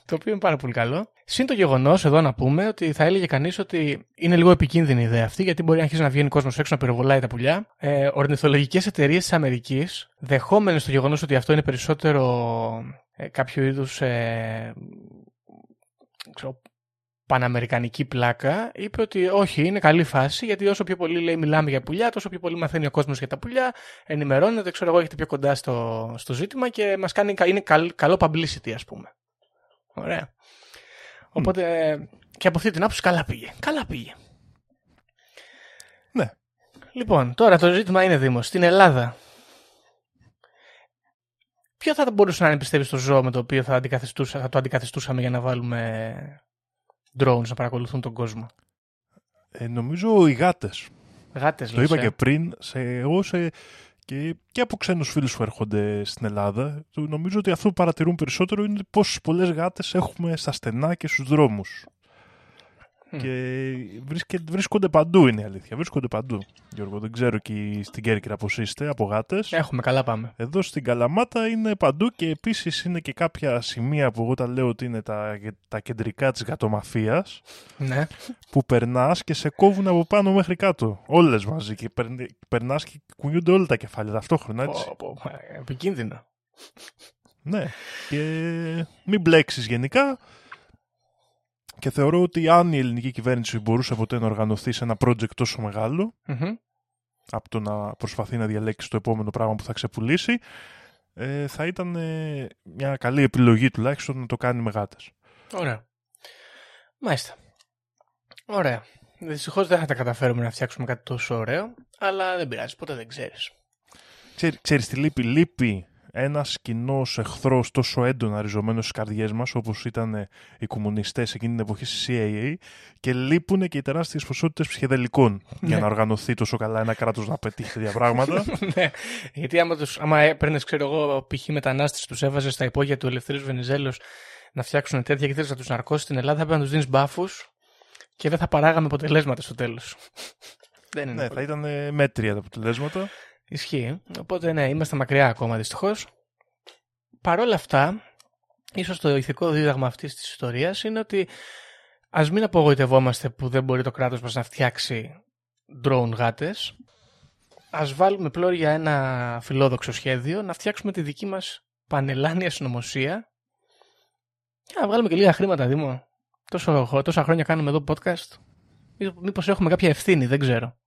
Το οποίο είναι πάρα πολύ καλό. Συν το γεγονός εδώ να πούμε ότι θα έλεγε κανείς ότι είναι λίγο επικίνδυνη η ιδέα αυτή, γιατί μπορεί να αρχίσει να βγαίνει κόσμος έξω να πυροβολάει τα πουλιά. Ε, Ορνηθολογικές εταιρείες της Αμερικής, δεχόμενες το γεγονός ότι αυτό είναι περισσότερο ε, κάποιο είδους. Ε, παναμερικανική πλάκα, είπε ότι όχι, είναι καλή φάση, γιατί όσο πιο πολύ λέει μιλάμε για πουλιά, τόσο πιο πολύ μαθαίνει ο κόσμος για τα πουλιά, ενημερώνεται, ξέρω εγώ, έχετε πιο κοντά στο, στο ζήτημα και μας κάνει, είναι καλ, καλό publicity, ας πούμε. Ωραία. Οπότε και από αυτή την άποψη καλά πήγε. Καλά πήγε. Ναι. Λοιπόν, τώρα το ζήτημα είναι Δήμος. Στην Ελλάδα. Ποιο θα μπορούσε να είναι πιστεύει το ζώο με το οποίο θα, θα το αντικαθιστούσαμε για να βάλουμε drones να παρακολουθούν τον κόσμο; Ε, νομίζω οι γάτες. Γάτες, Το είπα ε; και πριν, σε, εγώ σε, και, και από ξένους φίλους που έρχονται στην Ελλάδα, νομίζω ότι αυτό που παρατηρούν περισσότερο είναι πόσε πολλές γάτες έχουμε στα στενά και στους δρόμους. Και βρίσκονται παντού είναι η αλήθεια. Βρίσκονται παντού. Γιώργο, δεν ξέρω και στην Κέρκυρα πώς είστε, από γάτες. Έχουμε, καλά πάμε. Εδώ στην Καλαμάτα είναι παντού και επίσης είναι και κάποια σημεία που εγώ τα λέω ότι είναι τα, τα κεντρικά της γατομαφίας. Ναι. Που περνάς και σε κόβουν από πάνω μέχρι κάτω. Όλες μαζί. Και περνάς και κουνιούνται όλα τα κεφάλια ταυτόχρονα έτσι. επικίνδυνο. Ναι. Και μην μπλέξεις γενικά. Και θεωρώ ότι αν η ελληνική κυβέρνηση μπορούσε ποτέ να οργανωθεί σε ένα project τόσο από το να προσπαθεί να διαλέξει το επόμενο πράγμα που θα ξεπουλήσει, ε, θα ήταν ε, μια καλή επιλογή τουλάχιστον να το κάνει με γάτες. Ωραία. Μάλιστα. Ωραία. Δυστυχώς δεν θα τα καταφέρουμε να φτιάξουμε κάτι τόσο ωραίο, αλλά δεν πειράζει, ποτέ δεν ξέρεις. Ξέρει, ξέρεις τι λείπει; Λείπει ένας κοινός εχθρός τόσο έντονα ριζωμένος στις καρδιές μας, όπως ήταν οι κομμουνιστές εκείνη την εποχή στη CIA, και λείπουν και οι τεράστιες ποσότητες ψυχεδελικών για Ναι. να οργανωθεί τόσο καλά ένα κράτος να πετύχει τέτοια πράγματα. ναι. Γιατί άμα, τους, άμα έπαιρνες, ξέρω εγώ, π.χ. μετανάστες, τους έβαζες στα υπόγεια του Ελευθερίου Βενιζέλου να φτιάξουν τέτοια και θέλεις να τους ναρκώσεις στην Ελλάδα, θα έπρεπε να τους δίνεις μπάφους και δεν θα παράγαμε αποτελέσματα στο τέλος. δεν είναι. ναι, θα ήταν ε, μέτρια τα αποτελέσματα. Ισχύει. Οπότε ναι, είμαστε μακριά ακόμα δυστυχώς. Παρ' όλα αυτά, ίσως το ηθικό δίδαγμα αυτής της ιστορίας είναι ότι ας μην απογοητευόμαστε που δεν μπορεί το κράτος μας να φτιάξει drone γάτες. Α βάλουμε πλώρη για ένα φιλόδοξο σχέδιο να φτιάξουμε τη δική μας πανελλάνια συνωμοσία και να βγάλουμε και λίγα χρήματα, Δήμο. Τόσο, τόσα χρόνια κάνουμε εδώ podcast. Μήπως έχουμε κάποια ευθύνη, δεν ξέρω.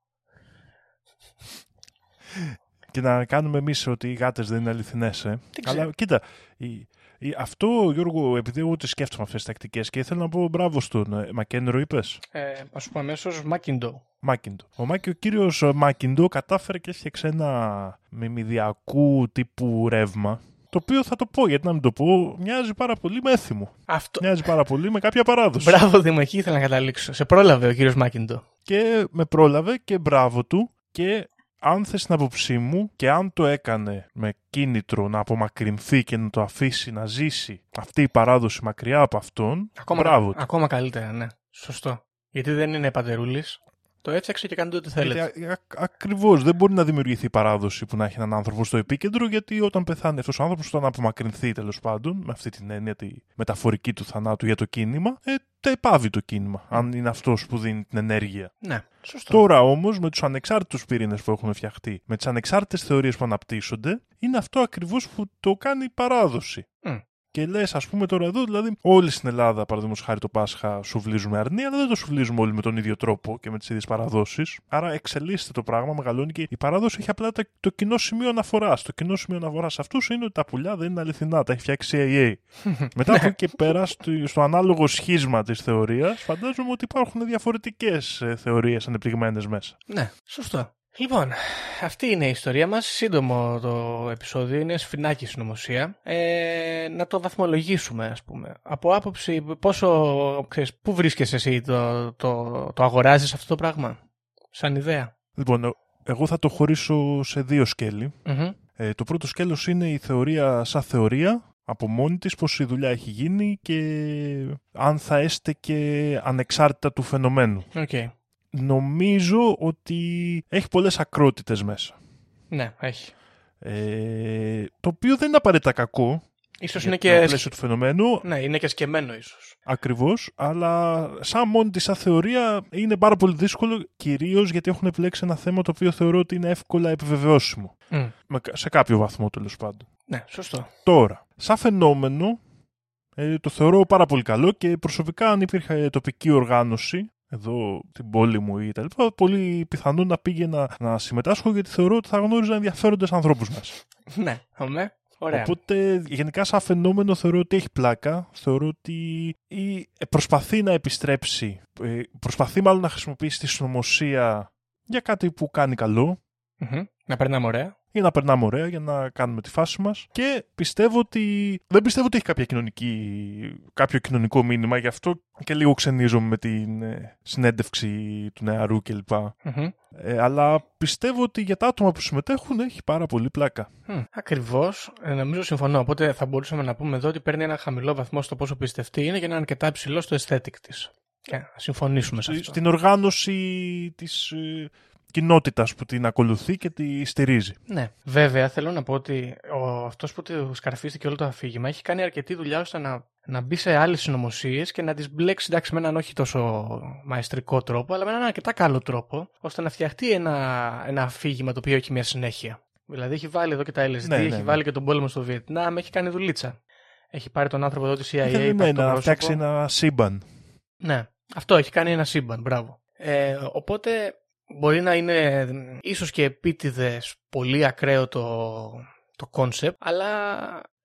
Και να κάνουμε εμείς ότι οι γάτες δεν είναι αληθινές. Ε. ξέρω. Αλλά κοίτα, η, η, αυτό Γιώργο, επειδή εγώ τις σκέφτομαι αυτές τις τακτικές και θέλω να πω μπράβο στον ε, Μακένρο, είπες; Ε, Α σου πω αμέσως Μάκιντο. Μάκιντο. Ο, Μάκη, ο κύριος Μάκιντο κατάφερε και έφτιαξε ένα μιμιδιακού τύπου ρεύμα το οποίο θα το πω, γιατί να μην το πω, μοιάζει πάρα πολύ με έθιμο. Αυτό. Μοιάζει πάρα πολύ με κάποια παράδοση. Μπράβο, Δήμο, εκεί ήθελα να καταλήξω. Σε πρόλαβε ο κύριος Μάκιντο. Και με πρόλαβε και μπράβο του και αν θες την άποψή μου και αν το έκανε με κίνητρο να απομακρυνθεί και να το αφήσει να ζήσει αυτή η παράδοση μακριά από αυτόν, Ακόμα, μπράβο του. ακόμα καλύτερα, ναι. Σωστό. Γιατί δεν είναι πατερούλης. Το έφτιαξε και κάνει ό,τι θέλετε. Γιατί ακριβώς δεν μπορεί να δημιουργηθεί παράδοση που να έχει έναν άνθρωπο στο επίκεντρο, γιατί όταν πεθάνει αυτός ο άνθρωπος, όταν απομακρυνθεί τέλος πάντων, με αυτή την έννοια τη μεταφορική του θανάτου για το κίνημα, ε, τεπάβει το κίνημα. Αν είναι αυτός που δίνει την ενέργεια. Ναι, σωστό. Τώρα όμως με τους ανεξάρτητους πυρήνες που έχουν φτιαχτεί, με τις ανεξάρτητες θεωρίες που αναπτύσσονται, είναι αυτό ακριβώς που το κάνει η παράδοση. Μμ. Και λες, ας πούμε τώρα εδώ, δηλαδή, όλοι στην Ελλάδα, παραδείγματος χάρη το Πάσχα, σουβλίζουμε αρνία, αλλά δεν το σουβλίζουμε όλοι με τον ίδιο τρόπο και με τις ίδιες παραδόσεις. Άρα εξελίσσεται το πράγμα, μεγαλώνει και η παράδοση έχει απλά το, το κοινό σημείο αναφοράς. Το κοινό σημείο αναφοράς αυτούς είναι ότι τα πουλιά δεν είναι αληθινά, τα έχει φτιάξει CIA. Μετά από εκεί και πέρα, στο, στο ανάλογο σχίσμα της θεωρίας, φαντάζομαι ότι υπάρχουν διαφορετικές θεωρίες ανεπτυγμένες μέσα. Ναι, σωστό. Λοιπόν, αυτή είναι η ιστορία μας. Σύντομο το επεισόδιο, είναι σφινάκι συνωμοσία. Ε, να το βαθμολογήσουμε, ας πούμε. Από άποψη πόσο, ξέρεις, πού βρίσκεσαι εσύ, το, το, το αγοράζεις αυτό το πράγμα, σαν ιδέα; Λοιπόν, εγώ θα το χωρίσω σε δύο σκέλη. Μμμ. Ε, το πρώτο σκέλος είναι η θεωρία σαν θεωρία, από μόνη της πως η δουλειά έχει γίνει και αν θα έστε και ανεξάρτητα του φαινομένου. Οκ. Νομίζω ότι έχει πολλές ακρότητες μέσα. Ναι, έχει. Ε, το οποίο δεν είναι απαραίτητα κακό Ίσως για είναι το και... πλαίσιο του φαινομένου, Ναι, είναι και σκεμμένο ίσως. ακριβώς, αλλά σαν μόνη της σαν θεωρία είναι πάρα πολύ δύσκολο, κυρίως γιατί έχουν επιλέξει ένα θέμα το οποίο θεωρώ ότι είναι εύκολα επιβεβαιώσιμο. Μμ. Με- σε κάποιο βαθμό τέλος πάντων. Ναι, σωστό. Τώρα, σαν φαινόμενο, ε, το θεωρώ πάρα πολύ καλό και προσωπικά αν υπήρχε τοπική οργάνωση, εδώ την πόλη μου ή τα λοιπά, πολύ πιθανό να πήγαινα να συμμετάσχω γιατί θεωρώ ότι θα γνώριζα ενδιαφέροντες ανθρώπους μέσα. Ναι, αμέ. Ωραία. Οπότε γενικά σαν φαινόμενο θεωρώ ότι έχει πλάκα. Θεωρώ ότι ή προσπαθεί να επιστρέψει, ε, προσπαθεί μάλλον να χρησιμοποιήσει τη συνωμοσία για κάτι που κάνει καλό Μμμ. Να περνάμε ωραία. Για να περνάμε ωραία, για να κάνουμε τη φάση μας και πιστεύω ότι δεν πιστεύω ότι έχει κάποια κοινωνική, κάποιο κοινωνικό μήνυμα γι' αυτό και λίγο ξενίζομαι με την ε, συνέντευξη του νεαρού κλπ. Μμμ. Ε, αλλά πιστεύω ότι για τα άτομα που συμμετέχουν έχει πάρα πολύ πλάκα. Ακριβώς. Ε, νομίζω συμφωνώ. Οπότε θα μπορούσαμε να πούμε εδώ ότι παίρνει ένα χαμηλό βαθμό στο πόσο πιστευτή είναι και ένα αρκετά υψηλό στο aesthetic της. Και να συμφωνήσουμε σε αυτό. Στην οργάνωση της ε, κοινότητας που την ακολουθεί και τη στηρίζει. Ναι. Βέβαια, θέλω να πω ότι ο, αυτός που του σκαρφίστηκε όλο το αφήγημα έχει κάνει αρκετή δουλειά ώστε να, να μπει σε άλλες συνωμοσίες και να τις μπλέξει εντάξει, με έναν όχι τόσο μαεστρικό τρόπο, αλλά με έναν αρκετά καλό τρόπο, ώστε να φτιαχτεί ένα, ένα αφήγημα το οποίο έχει μια συνέχεια. Δηλαδή έχει βάλει εδώ και τα LSD, Ναι, ναι, έχει ναι. βάλει και τον πόλεμο στο Βιετνάμ, έχει κάνει δουλίτσα. Έχει πάρει τον άνθρωπο εδώ της CIA. Ήθελε υπάρχει ναι, το να πρόσωπο. φτιάξει ένα σύμπαν. Ναι, αυτό έχει κάνει ένα σύμπαν, μπράβο. Ε, οπότε μπορεί να είναι ίσως και επίτηδες πολύ ακραίο το, το concept, αλλά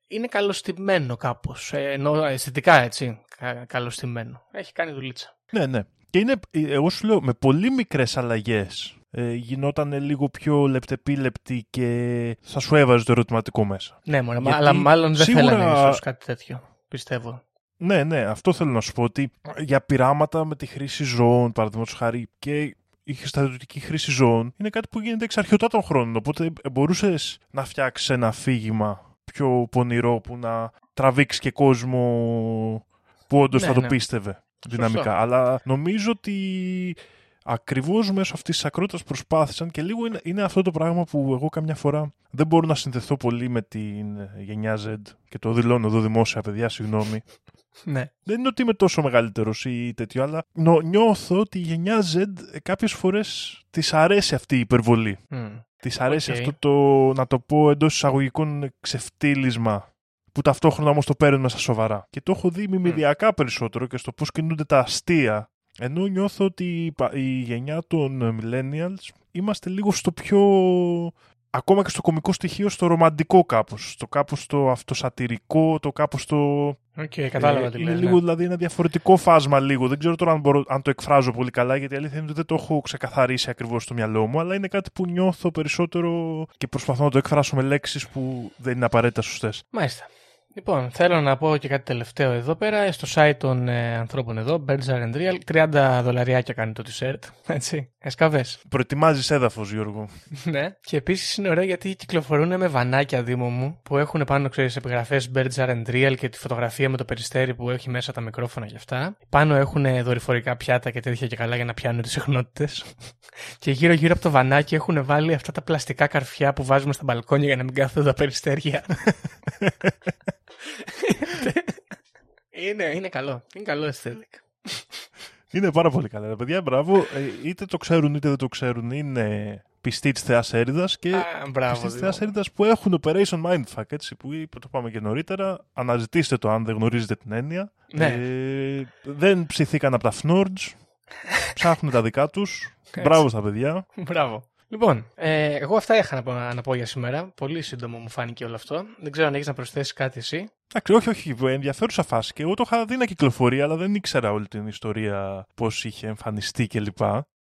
είναι καλοστημένο κάπως, ε, ενώ αισθητικά έτσι, κα, καλοστημένο. Έχει κάνει δουλίτσα. Ναι, ναι. Και είναι, εγώ σου λέω, με πολύ μικρές αλλαγές ε, γινόταν λίγο πιο λεπτεπίλεπτη και θα σου έβαζε το ερωτηματικό μέσα. Ναι, μωρέ, μα- Γιατί αλλά μάλλον δεν σίγουρα- θέλανε ίσως κάτι τέτοιο, πιστεύω. Ναι, ναι, αυτό θέλω να σου πω ότι για πειράματα με τη χρήση ζώων, παραδείγματος χάρη, και η στρατιωτική χρήση ζώων είναι κάτι που γίνεται εξ αρχαιοτά των χρόνων. Οπότε μπορούσες να φτιάξεις ένα αφήγημα πιο πονηρό που να τραβήξεις και κόσμο που όντως Ναι, θα το ναι. πίστευε δυναμικά. Σωστό. Αλλά νομίζω ότι ακριβώς μέσω αυτής της ακρότητας προσπάθησαν και λίγο είναι, είναι αυτό το πράγμα που εγώ καμιά φορά δεν μπορώ να συνδεθώ πολύ με την γενιά Z και το δηλώνω εδώ δημόσια, παιδιά, συγγνώμη. Ναι. Δεν είναι ότι είμαι τόσο μεγαλύτερος ή τέτοιο, αλλά νο- νιώθω ότι η γενιά Z κάποιες φορές της αρέσει αυτή η υπερβολή. Μμ. Της αρέσει Οκ. αυτό το, να το πω εντός εισαγωγικών, ξεφτύλισμα που ταυτόχρονα όμως το παίρνουμε στα σοβαρά. Και το έχω δει μιμιδιακά περισσότερο και στο πώς κινούνται τα αστεία. Ενώ νιώθω ότι η πα- η γενιά των millennials είμαστε λίγο στο πιο. Ακόμα και στο κομικό στοιχείο, στο ρομαντικό κάπως. Στο κάπως το αυτοσατυρικό, το κάπως το Οκ, κατάλαβα ε, τι είναι λες, λίγο ναι. δηλαδή ένα διαφορετικό φάσμα λίγο. Δεν ξέρω τώρα αν, μπορώ, αν το εκφράζω πολύ καλά, γιατί η αλήθεια είναι ότι δεν το έχω ξεκαθαρίσει ακριβώς στο μυαλό μου, αλλά είναι κάτι που νιώθω περισσότερο και προσπαθώ να το εκφράσω με λέξεις που δεν είναι απαραίτητα σωστές. Μάλιστα. Λοιπόν, θέλω να πω και κάτι τελευταίο εδώ πέρα. Στο site των ε, ανθρώπων εδώ, Birds Aren't Real, 30 δολαριάκια κάνει το t-shirt. Έτσι. Εσκαβές. Προετοιμάζεις έδαφος, Γιώργο. ναι. Και επίσης είναι ωραίο γιατί κυκλοφορούν με βανάκια δήμο μου που έχουν πάνω, ξέρεις, επιγραφές Birds Are and Real και τη φωτογραφία με το περιστέρι που έχει μέσα τα μικρόφωνα και αυτά. Πάνω έχουν δορυφορικά πιάτα και τέτοια και καλά για να πιάνουν τις συχνότητε. και γύρω-γύρω από το βανάκι έχουν βάλει αυτά τα πλαστικά καρφιά που βάζουμε στα μπαλκόνια για να μην κάθονται τα περιστέρια. είναι, είναι καλό. Είναι καλό aesthetic. Είναι πάρα πολύ καλά. Τα παιδιά, μπράβο. Ε, είτε το ξέρουν είτε δεν το ξέρουν. Είναι πιστοί της Θεάς Έριδα και Α, μπράβο, πιστοί της Δήμο. Θεάς Έριδα που έχουν Operation Mindfuck, έτσι, που είπε, το πάμε και νωρίτερα. Αναζητήστε το αν δεν γνωρίζετε την έννοια. Ναι. Ε, δεν ψηθήκαν από τα Fnordge. Ψάχνουν τα δικά τους. Μπράβο στα παιδιά. Μπράβο. Λοιπόν, ε, εγώ αυτά είχα να πω, να πω για σήμερα. Πολύ σύντομο μου φάνηκε όλο αυτό. Δεν ξέρω αν έχεις να προσθέσεις κάτι εσύ. Εντάξει, όχι, όχι, ενδιαφέρουσα φάση. Και εγώ το είχα δει να κυκλοφορεί, αλλά δεν ήξερα όλη την ιστορία πώς είχε εμφανιστεί κλπ.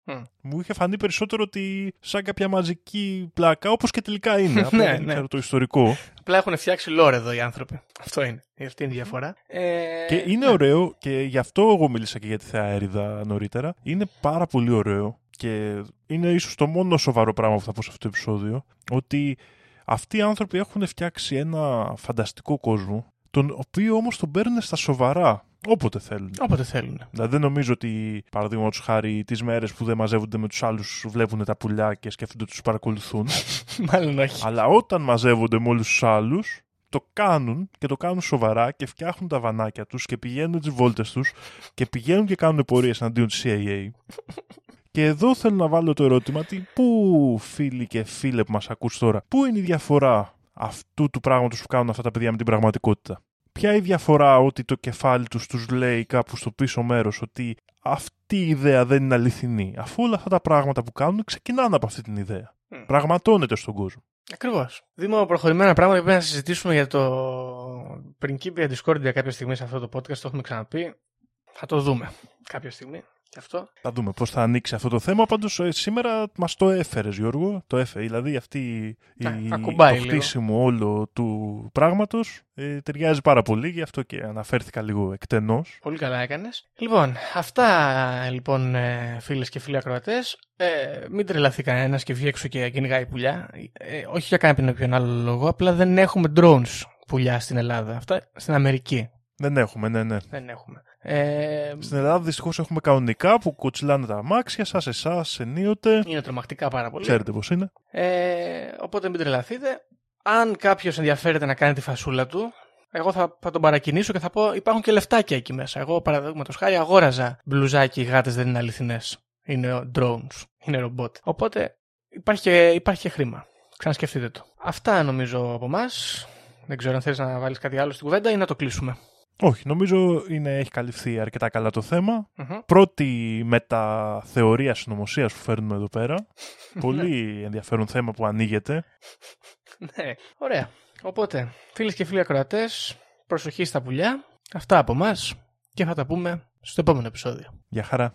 Μμ. Μου είχε φανεί περισσότερο ότι σαν κάποια μαζική πλάκα, όπως και τελικά είναι. Απλά Ναι, δεν ναι. ήξερα το ιστορικό. Απλά έχουν φτιάξει λόρ εδώ οι άνθρωποι. Αυτό είναι. Αυτή είναι η διαφορά. Ε, Και είναι ναι. ωραίο, και γι' αυτό εγώ μίλησα και για τη Θεά Έριδα νωρίτερα. Είναι πάρα πολύ ωραίο και είναι ίσως το μόνο σοβαρό πράγμα που θα πω σε αυτό το επεισόδιο. Ότι αυτοί οι άνθρωποι έχουν φτιάξει ένα φανταστικό κόσμο, τον οποίο όμως τον παίρνουν στα σοβαρά όποτε θέλουν. Όποτε θέλουν. Δηλαδή δεν νομίζω ότι, παραδείγματος χάρη, τις μέρες που δεν μαζεύονται με τους άλλους, βλέπουν τα πουλιά και σκέφτονται ότι τους παρακολουθούν. Μάλλον όχι. Αλλά όταν μαζεύονται με όλους τους άλλους, το κάνουν και το κάνουν σοβαρά και φτιάχνουν τα βανάκια τους και πηγαίνουν τις βόλτες τους και πηγαίνουν και κάνουν πορείες εναντίον της CIA. Και εδώ θέλω να βάλω το ερώτημα τι, πού φίλοι και φίλε που μας ακούς τώρα, πού είναι η διαφορά αυτού του πράγματος που κάνουν αυτά τα παιδιά με την πραγματικότητα; Ποια η διαφορά ότι το κεφάλι τους τους λέει κάπου στο πίσω μέρος ότι αυτή η ιδέα δεν είναι αληθινή, αφού όλα αυτά τα πράγματα που κάνουν ξεκινάνε από αυτή την ιδέα. Μμ. Πραγματώνεται στον κόσμο. Ακριβώς. Δήμο, προχωρημένα πράγματα πρέπει να συζητήσουμε για το Principia Discordia κάποια στιγμή σε αυτό το podcast. Το έχουμε ξαναπεί. Θα το δούμε κάποια στιγμή. Και αυτό. Θα δούμε πώς θα ανοίξει αυτό το θέμα. Πάντως σήμερα μας το έφερες, Γιώργο. Το έφερε. Δηλαδή αυτή η, Α, ακουμπάει το λίγο. χτίσιμο όλο του πράγματος ε, ταιριάζει πάρα πολύ. Γι' αυτό και αναφέρθηκα λίγο εκτενώς. Πολύ καλά έκανες. Λοιπόν, αυτά λοιπόν φίλες και φίλοι ακροατές. Ε, μην τρελαθεί κανένας και βγει έξω και κυνηγάει πουλιά. Ε, όχι για κάποιον ποιον άλλο λόγο. Απλά δεν έχουμε drones πουλιά στην Ελλάδα. Αυτά στην Αμερική. Δεν έχουμε, ναι, ναι. Δεν έχουμε. Ε, Στην Ελλάδα δυστυχώς έχουμε κανονικά που κοτσιλάνε τα αμάξια σας, εσάς, ενίοτε. είναι τρομακτικά πάρα πολύ. Ξέρετε πώς είναι. Ε, οπότε μην τρελαθείτε. Αν κάποιος ενδιαφέρεται να κάνει τη φασούλα του, εγώ θα, θα τον παρακινήσω και θα πω: Υπάρχουν και λεφτάκια εκεί μέσα. Εγώ, παραδείγματος χάρη, αγόραζα μπλουζάκι. Οι γάτες δεν είναι αληθινές. Είναι drones. Είναι ρομπότ. Οπότε υπάρχει και, υπάρχει και χρήμα. Ξανασκεφτείτε το. Αυτά νομίζω από εμάς. Δεν ξέρω αν θέλει να βάλεις κάτι άλλο στην κουβέντα ή να το κλείσουμε. Όχι, νομίζω είναι, έχει καλυφθεί αρκετά καλά το θέμα. Μμμ. Πρώτη μεταθεωρία συνωμοσίας που φέρνουμε εδώ πέρα. Πολύ ενδιαφέρον θέμα που ανοίγεται. Ναι, ωραία. Οπότε, φίλες και φίλοι ακροατές, προσοχή στα πουλιά. Αυτά από εμά και θα τα πούμε στο επόμενο επεισόδιο. Γεια χαρά.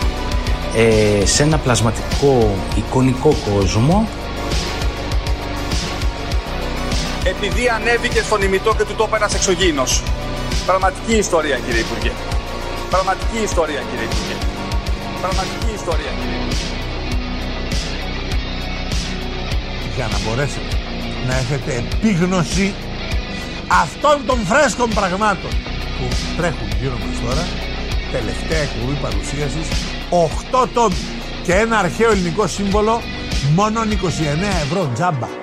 ε, σε ένα πλασματικό εικονικό κόσμο Επειδή ανέβηκε στον ημιτό και του το είπε ένας εξωγήινος. Πραγματική ιστορία, κύριε Υπουργέ. Πραγματική ιστορία, κύριε Υπουργέ. Πραγματική ιστορία, κύριε Υπουργέ. για να μπορέσετε να έχετε επίγνωση αυτών των φρέσκων πραγμάτων που τρέχουν γύρω μας τώρα τελευταία εκπομπή παρουσίασης 8 τόμοι και ένα αρχαίο ελληνικό σύμβολο μόνο 29 ευρώ τζάμπα